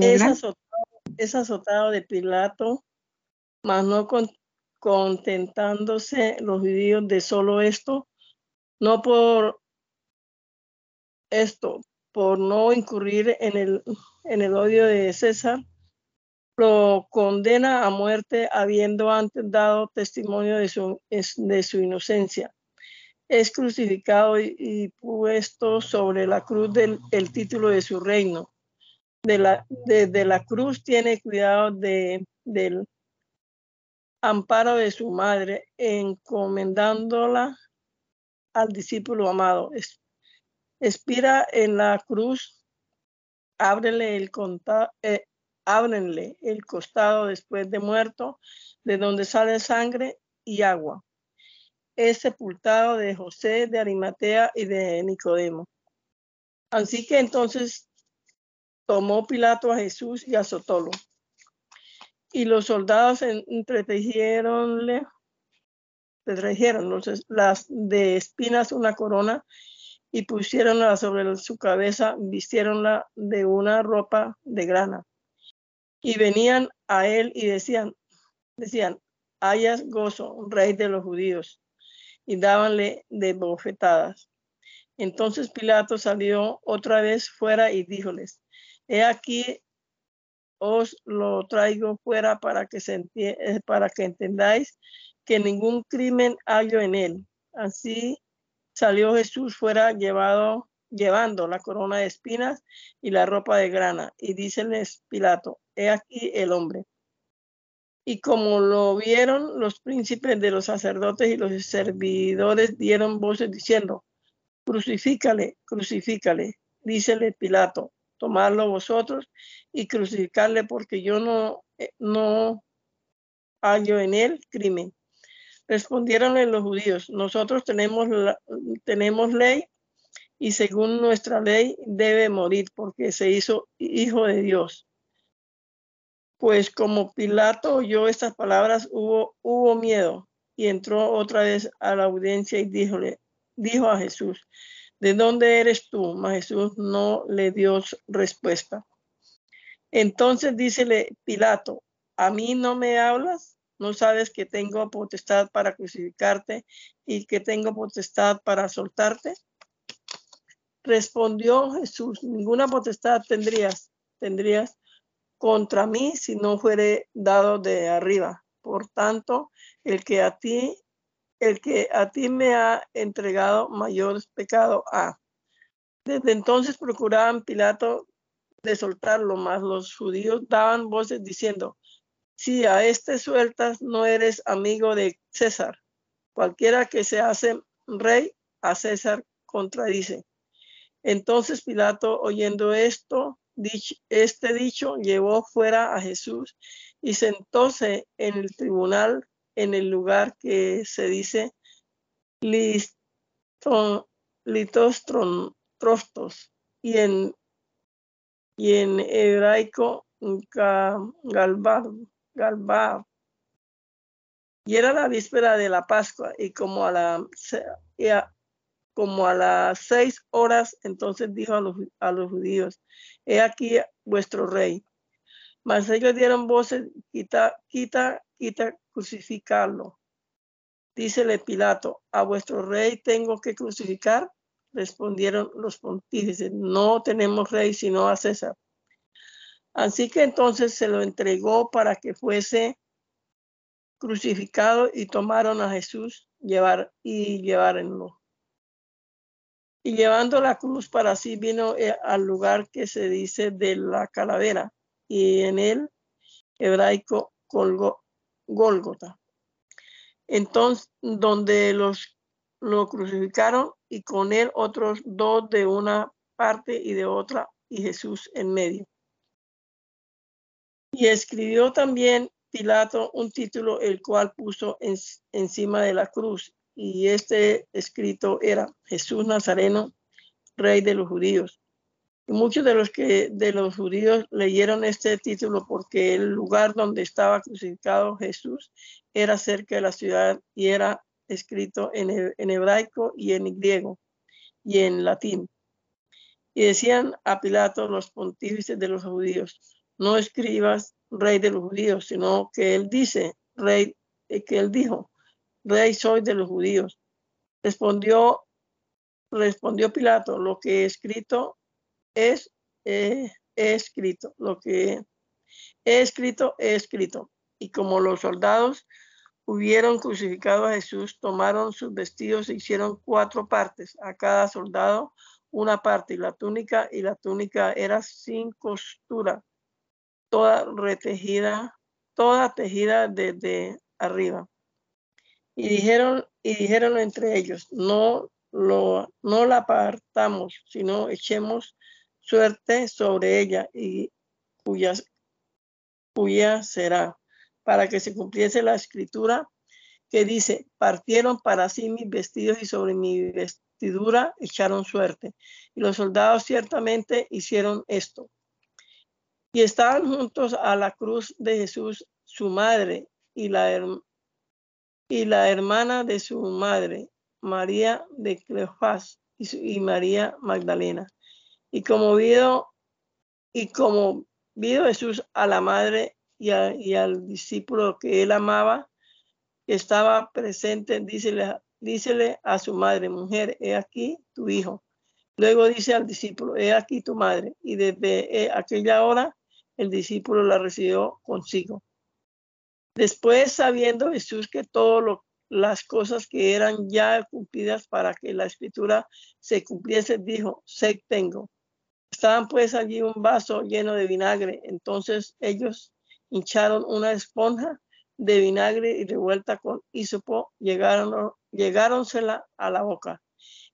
Es azotado, es azotado de Pilato mas no contentándose los judíos de solo esto, no por esto, por no incurrir en el, en el odio de César, lo condena a muerte habiendo antes dado testimonio de su, de su inocencia. Es crucificado y, puesto sobre la cruz del el título de su reino. De la, cruz tiene cuidado de, del amparo de su madre, encomendándola al discípulo amado. Expira en la cruz, ábrele el, eh, el costado después de muerto, de donde sale sangre y agua. Es sepultado de José de Arimatea y de Nicodemo. Así que entonces tomó Pilato a Jesús y azotólo. Y los soldados entretejieronle, le trajeron las de espinas una corona y pusieronla sobre su cabeza, vistiéronla de una ropa de grana. Y venían a él y decían, decían, hayas gozo, rey de los judíos, y dábanle de bofetadas. Entonces Pilato salió otra vez fuera y díjoles, he aquí os lo traigo fuera para que, se eh, para que entendáis que ningún crimen hallo en él. Así salió Jesús fuera llevado, llevando la corona de espinas y la ropa de grana. Y díceles Pilato, he aquí el hombre. Y como lo vieron los príncipes de los sacerdotes y los servidores dieron voces diciendo, crucifícale, crucifícale. Dícele Pilato, tomarlo vosotros y crucificarle porque yo no, eh, no hallo en él crimen. Respondieron los judíos, nosotros tenemos, tenemos ley y según nuestra ley debe morir porque se hizo hijo de Dios. Pues como Pilato oyó estas palabras, hubo, hubo miedo y entró otra vez a la audiencia y dijo a Jesús, ¿de dónde eres tú? Mas Jesús no le dio respuesta. Entonces dícele Pilato, ¿a mí no me hablas? ¿No sabes que tengo potestad para crucificarte y que tengo potestad para soltarte? Respondió Jesús, ninguna potestad tendrías, tendrías contra mí si no fuere dado de arriba. Por tanto, el que a ti el que a ti me ha entregado mayor pecado a. Desde entonces procuraban Pilato de soltarlo, mas los judíos daban voces diciendo, si a este sueltas no eres amigo de César. Cualquiera que se hace rey a César contradice. Entonces Pilato, oyendo esto, este dicho, llevó fuera a Jesús y sentóse en el tribunal en el lugar que se dice trostos y en, y en hebraico galbar, galbar. Y era la víspera de la Pascua y como a, la, como a las seis horas, entonces dijo a los, a los judíos, he aquí vuestro rey. Mas ellos dieron voces, quita, quita, quita, crucificarlo. Dícele Pilato, ¿a vuestro rey tengo que crucificar? Respondieron los pontífices, no tenemos rey sino a César. Así que entonces se lo entregó para que fuese crucificado y tomaron a Jesús llevar y llevárenlo. Y llevando la cruz para sí vino eh, al lugar que se dice de la calavera y en el hebraico colgó Gólgota. Entonces, donde los lo crucificaron y con él otros dos de una parte y de otra y Jesús en medio. Y escribió también Pilato un título el cual puso encima de la cruz y este escrito era Jesús Nazareno, rey de los judíos muchos de los que de los judíos leyeron este título porque el lugar donde estaba crucificado Jesús era cerca de la ciudad y era escrito en, en hebraico y en griego y en latín. Y decían a Pilato los pontífices de los judíos, no escribas rey de los judíos, sino que él dice rey, eh, que él dijo, rey soy de los judíos. Respondió, respondió Pilato, lo que he escrito es, eh, he escrito, lo que he escrito, he escrito. Y como los soldados hubieron crucificado a Jesús, tomaron sus vestidos e hicieron cuatro partes, a cada soldado una parte, y la túnica, y la túnica era sin costura, toda retejida, toda tejida desde arriba. Y dijeron, y dijeron entre ellos, no lo, no la apartamos, sino echemos suerte sobre ella y cuya, cuya será, para que se cumpliese la escritura que dice, partieron para sí mis vestidos y sobre mi vestidura echaron suerte. Y los soldados ciertamente hicieron esto. Y estaban juntos a la cruz de Jesús, su madre y la, y la hermana de su madre, María de Cleofás y, María Magdalena. Y como vio, y como vio Jesús a la madre y, al discípulo que él amaba, que estaba presente, dícele, dícele a su madre, mujer, he aquí tu hijo. Luego dice al discípulo, he aquí tu madre. Y desde eh, aquella hora el discípulo la recibió consigo. Después, sabiendo Jesús que todas las cosas que eran ya cumplidas para que la escritura se cumpliese, dijo, sé tengo. Estaban pues allí un vaso lleno de vinagre. Entonces ellos hincharon una esponja de vinagre y revuelta con hisopo, llegaron, llegáronsela a la boca.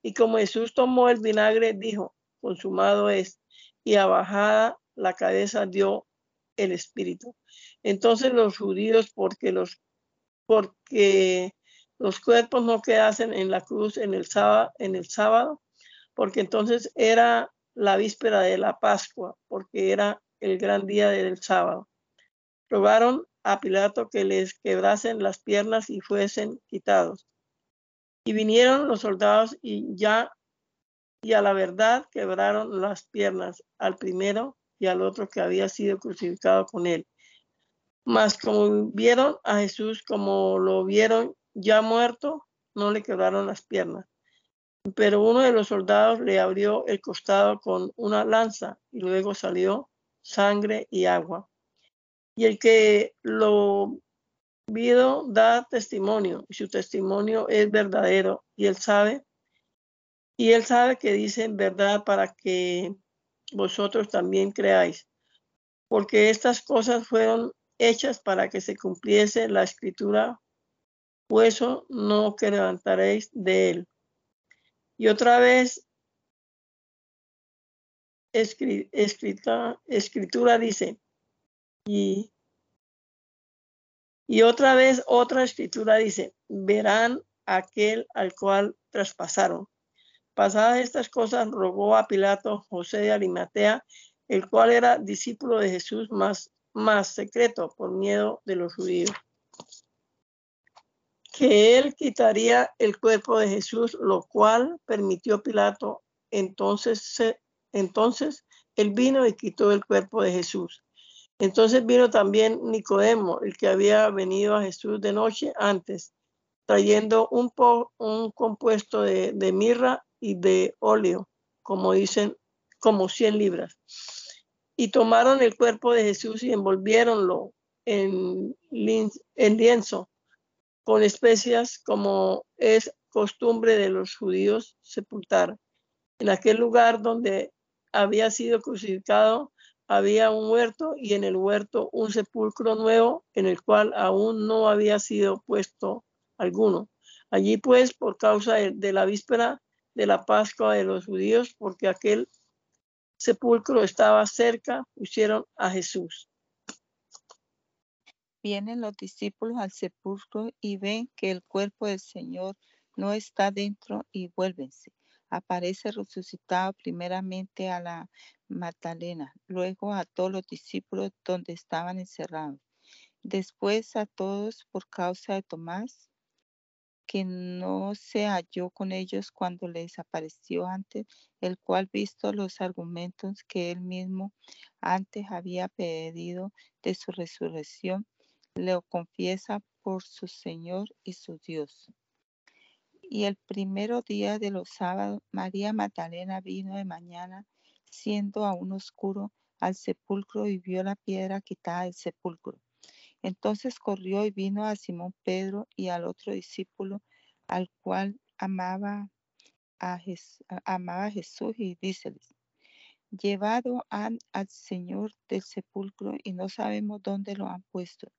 Y como Jesús tomó el vinagre, dijo, consumado es, y a bajada la cabeza dio el espíritu. Entonces los judíos, porque los, porque los cuerpos no quedasen en la cruz en el sábado, en el sábado, porque entonces era la víspera de la Pascua, porque era el gran día del sábado. Rogaron a Pilato que les quebrasen las piernas y fuesen quitados. Y vinieron los soldados y ya y a la verdad quebraron las piernas al primero y al otro que había sido crucificado con él. Mas como vieron a Jesús como lo vieron ya muerto, no le quebraron las piernas. Pero uno de los soldados le abrió el costado con una lanza y luego salió sangre y agua. Y el que lo vio da testimonio, y su testimonio es verdadero, y él sabe, y él sabe que dicen verdad para que vosotros también creáis, porque estas cosas fueron hechas para que se cumpliese la escritura, hueso no que levantaréis de él. Y otra vez, escrita, escritura dice, y, y otra vez otra escritura dice, verán aquel al cual traspasaron. Pasadas estas cosas, rogó a Pilato José de Arimatea, el cual era discípulo de Jesús más, más secreto por miedo de los judíos, que él quitaría el cuerpo de Jesús, lo cual permitió Pilato. Entonces, entonces él vino y quitó el cuerpo de Jesús. Entonces vino también Nicodemo, el que había venido a Jesús de noche antes, trayendo un, un compuesto de, mirra y de óleo, como dicen, como 100 libras. Y tomaron el cuerpo de Jesús y envolviéronlo en, en lienzo con especias como es costumbre de los judíos sepultar. En aquel lugar donde había sido crucificado había un huerto y en el huerto un sepulcro nuevo en el cual aún no había sido puesto alguno. Allí pues, por causa de la víspera, de la Pascua de los judíos, porque aquel sepulcro estaba cerca, pusieron a Jesús. Vienen los discípulos al sepulcro y ven que el cuerpo del Señor no está dentro y vuélvense. Aparece resucitado primeramente a la Magdalena, luego a todos los discípulos donde estaban encerrados, después a todos por causa de Tomás, que no se halló con ellos cuando les apareció antes, el cual, visto los argumentos que él mismo antes había pedido de su resurrección, le confiesa por su Señor y su Dios. Y el primero día de los sábados, María Magdalena vino de mañana, siendo aún oscuro, al sepulcro y vio la piedra quitada del sepulcro. Entonces corrió y vino a Simón Pedro y al otro discípulo, al cual amaba a, amaba a Jesús, y díceles, llevado han al Señor del sepulcro y no sabemos dónde lo han puesto.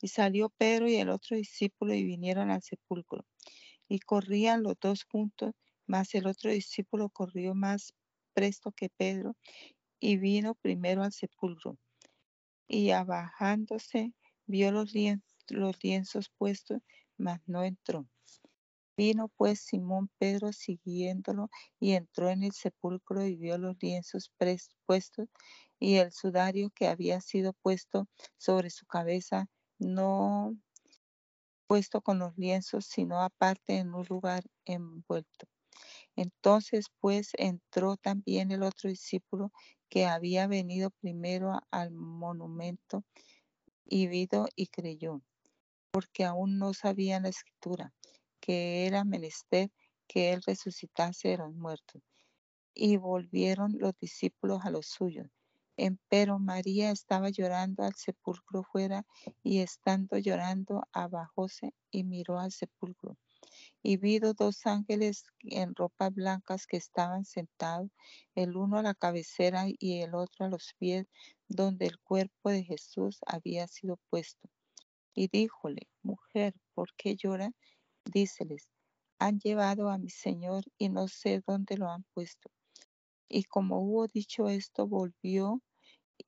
Y salió Pedro y el otro discípulo y vinieron al sepulcro. Y corrían los dos juntos, mas el otro discípulo corrió más presto que Pedro y vino primero al sepulcro. Y abajándose, vio los, los lienzos puestos, mas no entró. Vino pues Simón Pedro siguiéndolo y entró en el sepulcro y vio los lienzos puestos y el sudario que había sido puesto sobre su cabeza, no puesto con los lienzos, sino aparte en un lugar envuelto. Entonces, pues, entró también el otro discípulo que había venido primero al monumento y vido y creyó, porque aún no sabía la escritura, que era menester que él resucitase de los muertos. Y volvieron los discípulos a los suyos. Empero María estaba llorando al sepulcro fuera y estando llorando abajóse y miró al sepulcro. Y vido dos ángeles en ropas blancas que estaban sentados, el uno a la cabecera y el otro a los pies, donde el cuerpo de Jesús había sido puesto. Y díjole, mujer, ¿por qué lloras? Díceles, han llevado a mi Señor y no sé dónde lo han puesto. Y como hubo dicho esto, volvió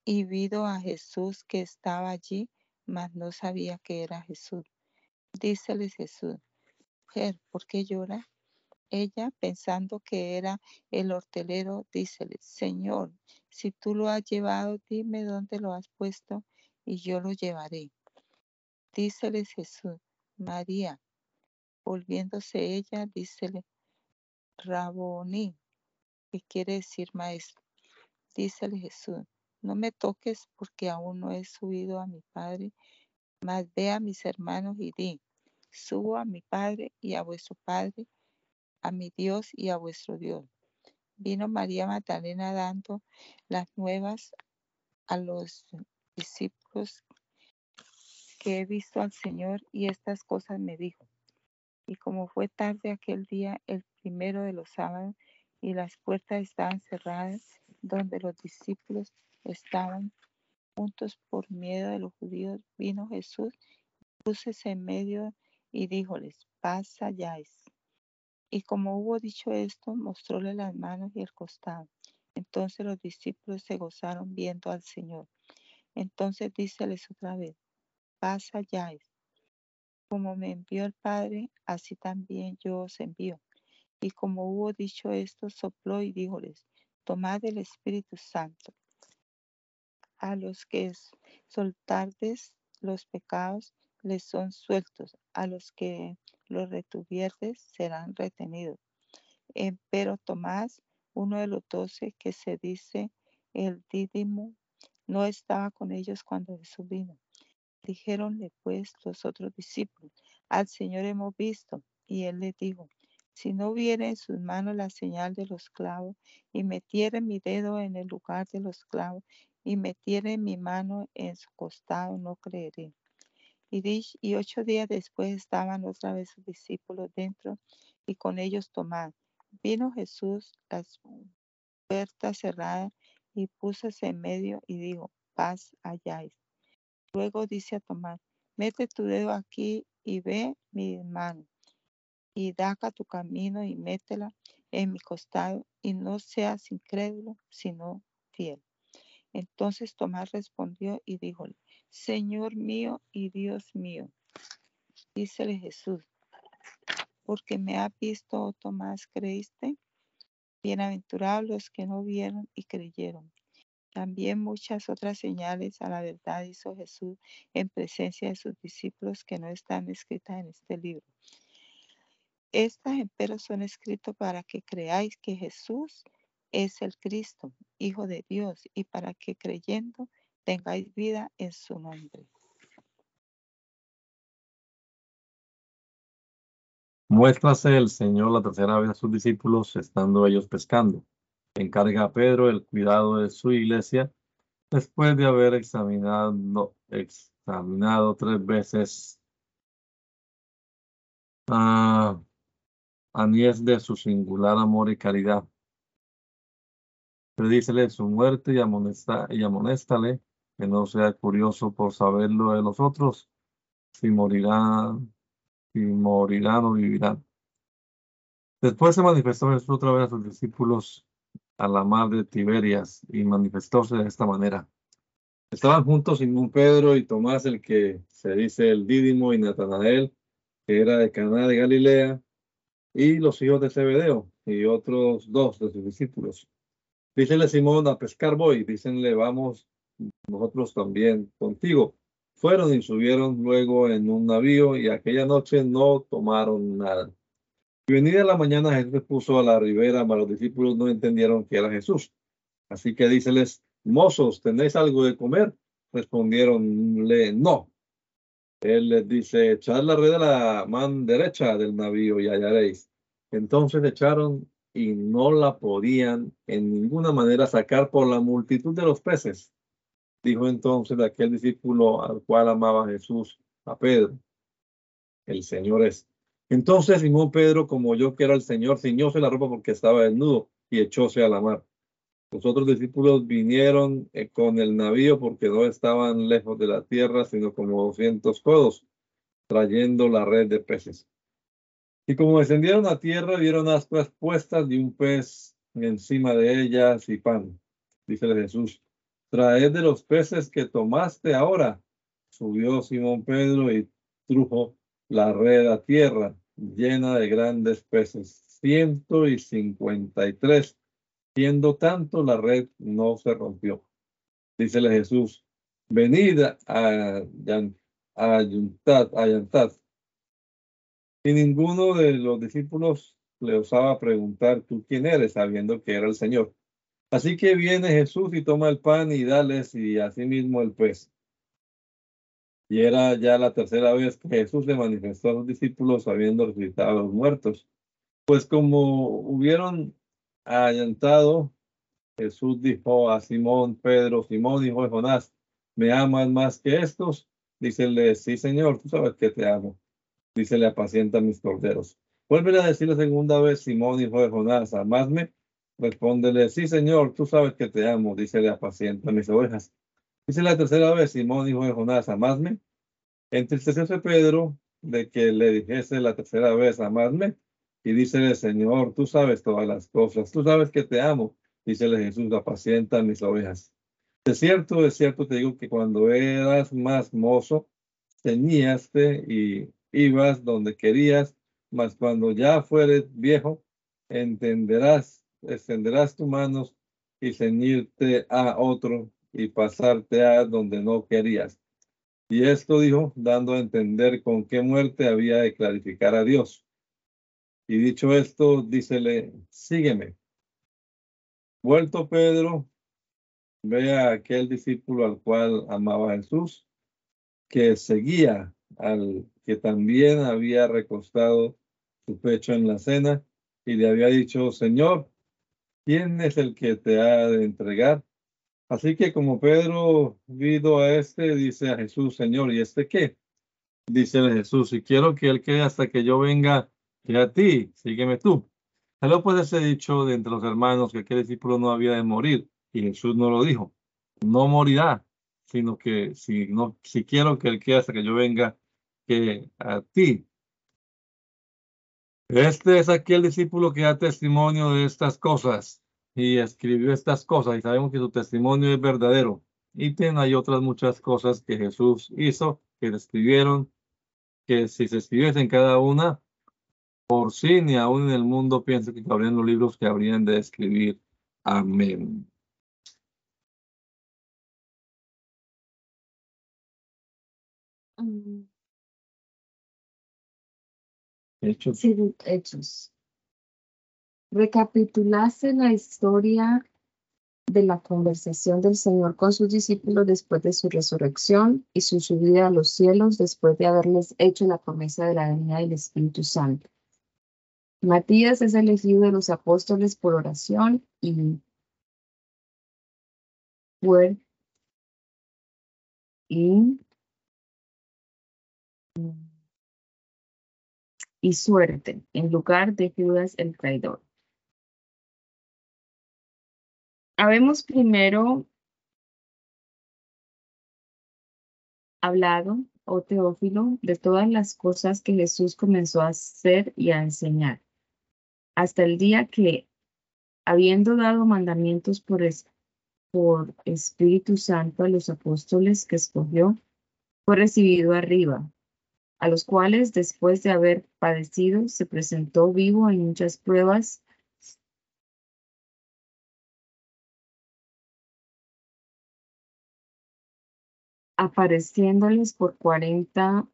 y vido a Jesús que estaba allí, mas no sabía que era Jesús. Díceles Jesús, mujer, ¿por qué llora? Ella, pensando que era el hortelero, dícele, Señor, si tú lo has llevado, dime dónde lo has puesto y yo lo llevaré. Díceles Jesús, María. Volviéndose ella, dícele, Raboní, que quiere decir maestro. Dícele Jesús, no me toques porque aún no he subido a mi Padre, mas ve a mis hermanos y di, subo a mi Padre y a vuestro Padre, a mi Dios y a vuestro Dios. Vino María Magdalena dando las nuevas a los discípulos que he visto al Señor y estas cosas me dijo. Y como fue tarde aquel día, el primero de los sábados, y las puertas estaban cerradas, donde los discípulos estaban juntos por miedo de los judíos, vino Jesús, púsese en medio y díjoles, paz halláis. Y como hubo dicho esto, mostróle las manos y el costado. Entonces los discípulos se gozaron viendo al Señor. Entonces díceles otra vez, paz halláis. Como me envió el Padre, así también yo os envío. Y como hubo dicho esto, sopló y díjoles, tomad el Espíritu Santo a los que soltardes los pecados les son sueltos, a los que los retuvierdes serán retenidos. Pero Tomás, uno de los doce que se dice el Dídimo, no estaba con ellos cuando Jesús vino. Dijéronle pues los otros discípulos, al Señor hemos visto. Y él le dijo, si no hubiera en sus manos la señal de los clavos y metiere mi dedo en el lugar de los clavos y metiere mi mano en su costado, no creeré. Y, ocho días después estaban otra vez sus discípulos dentro y con ellos Tomás. Vino Jesús, las puertas cerradas, y púsose en medio y dijo, paz halláis. Luego dice a Tomás, mete tu dedo aquí y ve mi mano, y daca tu camino y métela en mi costado, y no seas incrédulo, sino fiel. Entonces Tomás respondió y díjole, Señor mío y Dios mío. Dícele Jesús, porque me ha visto, oh Tomás, ¿creíste? Bienaventurados los que no vieron y creyeron. También muchas otras señales a la verdad hizo Jesús en presencia de sus discípulos que no están escritas en este libro. Estas, empero, son escritas para que creáis que Jesús es el Cristo, Hijo de Dios, y para que creyendo tengáis vida en su nombre. Muéstrase el Señor la tercera vez a sus discípulos, estando ellos pescando. Encarga a Pedro el cuidado de su iglesia, después de haber examinado, examinado tres veces a Anies de su singular amor y caridad. Predícele su muerte y, amonesta, y amonéstale que no sea curioso por saberlo de los otros, si morirán, si morirán o vivirán. Después se manifestó Jesús otra vez a sus discípulos a la mar de Tiberias y manifestóse de esta manera. Estaban juntos Simón Pedro y Tomás, el que se dice el Dídimo, y Natanael, que era de Caná de Galilea, y los hijos de Zebedeo, y otros dos de sus discípulos. Dícenle Simón, a pescar voy, dícenle, vamos nosotros también contigo. Fueron y subieron luego en un navío y aquella noche no tomaron nada. Y venida la mañana Jesús puso a la ribera, pero los discípulos no entendieron que era Jesús. Así que díceles, mozos, ¿tenéis algo de comer? Respondieronle, no. Él les dice, echad la red a la mano derecha del navío y hallaréis. Entonces echaron y no la podían en ninguna manera sacar por la multitud de los peces. Dijo entonces aquel discípulo al cual amaba Jesús a Pedro, el Señor es. Entonces Simón Pedro, como yo que era el Señor, ciñóse la ropa porque estaba desnudo y echóse a la mar. Los otros discípulos vinieron eh, con el navío porque no estaban lejos de la tierra, sino como doscientos codos, trayendo la red de peces. Y como descendieron a tierra, vieron ascuas puestas y un pez encima de ellas y pan. Dice Jesús, traed de los peces que tomaste ahora. Subió Simón Pedro y trujo la red a tierra, llena de grandes peces, ciento y cincuenta y tres Siendo tanto, la red no se rompió. Dícele Jesús, venid a, a, Y ninguno de los discípulos le osaba preguntar, ¿tú quién eres? sabiendo que era el Señor. Así que viene Jesús y toma el pan y dales y asimismo el pez. Y era ya la tercera vez que Jesús le manifestó a los discípulos habiendo resucitado a los muertos. Pues como hubieron allantado, Jesús dijo a Simón, Pedro, Simón, hijo de Jonás, ¿me amas más que estos? Dícele, sí, Señor, tú sabes que te amo. Dícele, apacienta mis corderos. Vuelve a decir la segunda vez, Simón, hijo de Jonás, ¿amasme? Respóndele, sí, Señor, tú sabes que te amo. Dícele, apacienta mis ovejas. Dice la tercera vez, Simón, hijo de Jonás, ¿amasme? Entristecióse Pedro de que le dijese la tercera vez, ¿amasme? Y dícele, Señor, tú sabes todas las cosas, tú sabes que te amo. Dícele Jesús, apacienta mis ovejas. De cierto, de cierto te digo que cuando eras más mozo, teníaste y ibas donde querías, mas cuando ya fueres viejo, entenderás, extenderás tus manos y ceñirte a otro y pasarte a donde no querías. Y esto dijo, dando a entender con qué muerte había de clarificar a Dios. Y dicho esto, dícele, sígueme. Vuelto Pedro, ve a aquel discípulo al cual amaba Jesús, que seguía al que también había recostado su pecho en la cena y le había dicho, Señor, ¿quién es el que te ha de entregar? Así que como Pedro vido a este, dice a Jesús, Señor, ¿y este qué? Dice Jesús, y quiero que él quede hasta que yo venga que a ti, sígueme tú. Tal puede ser dicho de entre los hermanos que aquel discípulo no había de morir, y Jesús no lo dijo. No morirá, sino que si, no, si quiero que él quede hasta que yo venga, que a ti. Este es aquel discípulo que da testimonio de estas cosas y escribió estas cosas, y sabemos que su testimonio es verdadero. Y hay otras muchas cosas que Jesús hizo, que describieron, que si se escribiesen cada una, por sí ni aún en el mundo pienso que cabrían los libros que habrían de escribir. Amén. Mm. Hechos. Hechos. Recapitulase la historia de la conversación del Señor con sus discípulos después de su resurrección y su subida a los cielos después de haberles hecho la promesa de la venida del Espíritu Santo. Matías es elegido de los apóstoles por oración y fue y, y suerte en lugar de Judas el traidor. Habemos primero hablado, oh Teófilo, de todas las cosas que Jesús comenzó a hacer y a enseñar, hasta el día que, habiendo dado mandamientos por, por Espíritu Santo a los apóstoles que escogió, fue recibido arriba, a los cuales después de haber padecido se presentó vivo en muchas pruebas apareciéndoles por cuarenta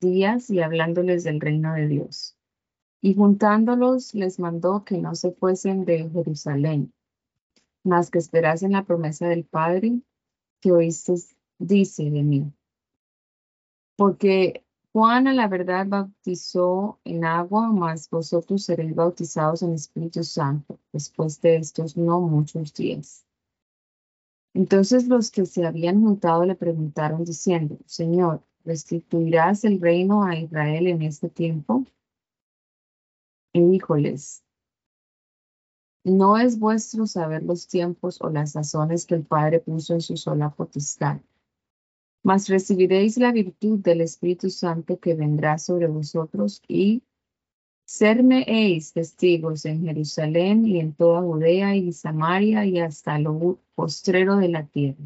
días y hablándoles del reino de Dios. Y juntándolos les mandó que no se fuesen de Jerusalén, mas que esperasen la promesa del Padre que oíste dice de mí. Porque Juan a la verdad bautizó en agua, mas vosotros seréis bautizados en Espíritu Santo después de estos no muchos días. Entonces los que se habían juntado le preguntaron diciendo, Señor, ¿restituirás el reino a Israel en este tiempo? Y díjoles, no es vuestro saber los tiempos o las sazones que el Padre puso en su sola potestad, mas recibiréis la virtud del Espíritu Santo que vendrá sobre vosotros y Serme testigos en Jerusalén y en toda Judea y Samaria y hasta lo postrero de la tierra.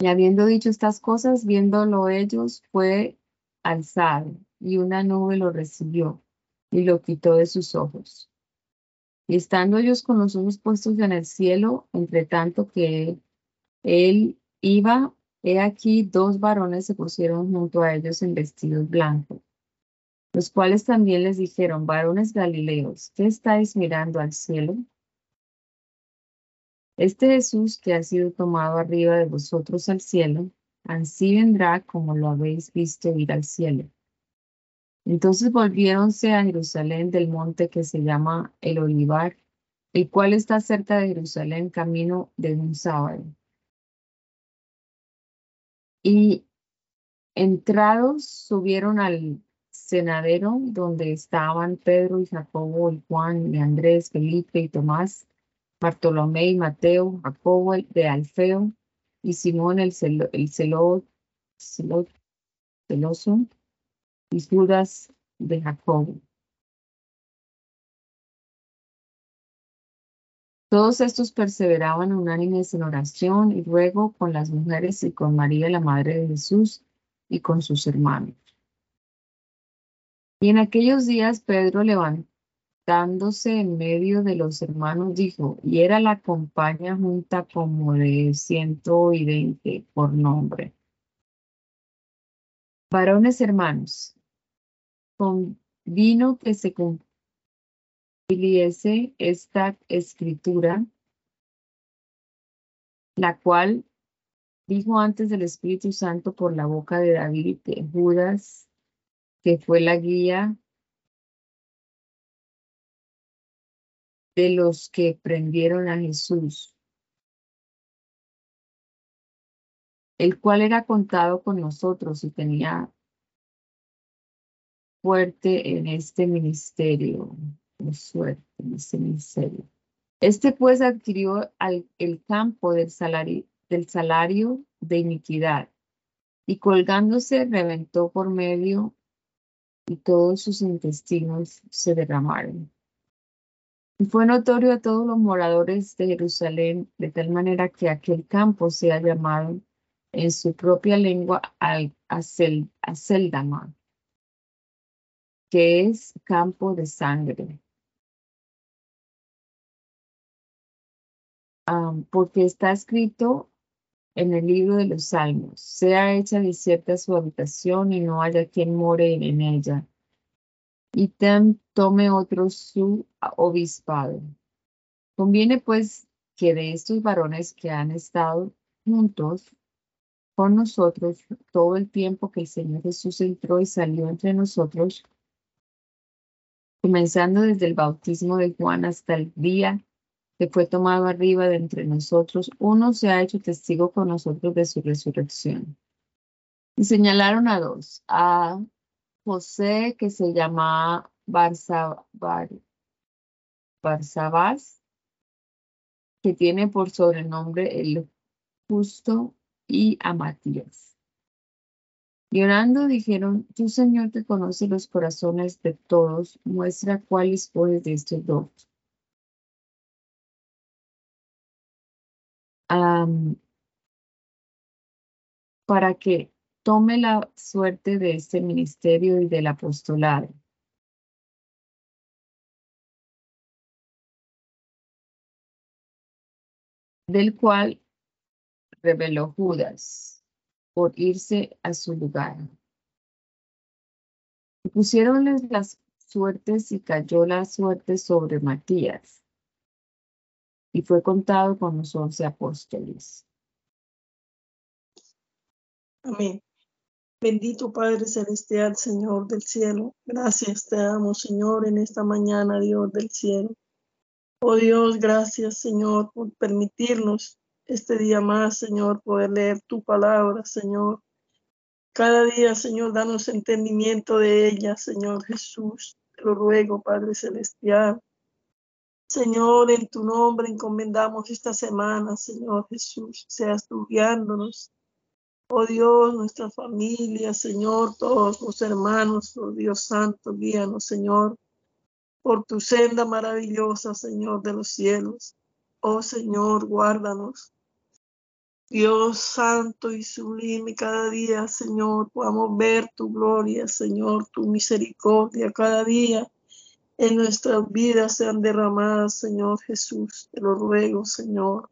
Y habiendo dicho estas cosas, viéndolo ellos, fue alzado, y una nube lo recibió y lo quitó de sus ojos. Y estando ellos con los ojos puestos en el cielo, entre tanto que él iba, he aquí dos varones se pusieron junto a ellos en vestidos blancos los cuales también les dijeron, varones galileos, ¿qué estáis mirando al cielo? Este Jesús que ha sido tomado arriba de vosotros al cielo, así vendrá como lo habéis visto ir al cielo. Entonces volviéronse a Jerusalén del monte que se llama el Olivar, el cual está cerca de Jerusalén, camino de un sábado. Y entrados subieron al cenadero donde estaban Pedro y Jacobo y Juan y Andrés, Felipe y Tomás, Bartolomé y Mateo, Jacobo de Alfeo y Simón el, celo, el celoso y Judas de Jacobo. Todos estos perseveraban unánimes en oración y ruego con las mujeres y con María, la Madre de Jesús, y con sus hermanos. Y en aquellos días Pedro levantándose en medio de los hermanos dijo, y era la compañía junta como de ciento y veinte por nombre. Varones hermanos, convino que se esta escritura, la cual dijo antes del Espíritu Santo por la boca de David, de Judas, que fue la guía de los que prendieron a Jesús, el cual era contado con nosotros y tenía fuerte en este ministerio, suerte este ministerio. Este pues adquirió el campo del salario, del salario de iniquidad y colgándose reventó por medio y todos sus intestinos se derramaron. Y fue notorio a todos los moradores de Jerusalén, de tal manera que aquel campo se ha llamado en su propia lengua Aceldama, que es campo de sangre. Porque está escrito en el libro de los Salmos, sea hecha desierta su habitación y no haya quien more en ella. Y tome otro su obispado. Conviene pues que de estos varones que han estado juntos con nosotros todo el tiempo que el Señor Jesús entró y salió entre nosotros, comenzando desde el bautismo de Juan hasta el día que fue tomado arriba de entre nosotros, uno se ha hecho testigo con nosotros de su resurrección. Y señalaron a dos, a José que se llama Barsabás, que tiene por sobrenombre el justo, y a Matías. Y orando dijeron, tú Señor que conoces los corazones de todos, muestra cuáles puedes de estos dos para que tome la suerte de este ministerio y del apostolado. del cual reveló Judas por irse a su lugar. Pusieronles las suertes y cayó la suerte sobre Matías y fue contado con los once apóstoles. Amén. Bendito Padre Celestial, Señor del cielo. Gracias te damos, Señor, en esta mañana, Dios del cielo. Oh Dios, gracias, Señor, por permitirnos este día más, Señor, poder leer tu palabra, Señor. Cada día, Señor, danos entendimiento de ella, Señor Jesús. Te lo ruego, Padre Celestial. Señor, en tu nombre encomendamos esta semana, Señor Jesús. Seas tú guiándonos. Oh Dios, nuestra familia, Señor, todos los hermanos, oh Dios Santo, guíanos, Señor, por tu senda maravillosa, Señor de los cielos. Oh Señor, guárdanos. Dios santo y sublime, cada día, Señor, podamos ver tu gloria, Señor, tu misericordia cada día en nuestras vidas sean derramadas, Señor Jesús. Te lo ruego, Señor.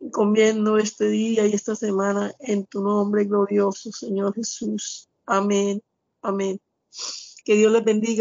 Encomiendo este día y esta semana en tu nombre glorioso, Señor Jesús. Amén. Amén. Que Dios les bendiga.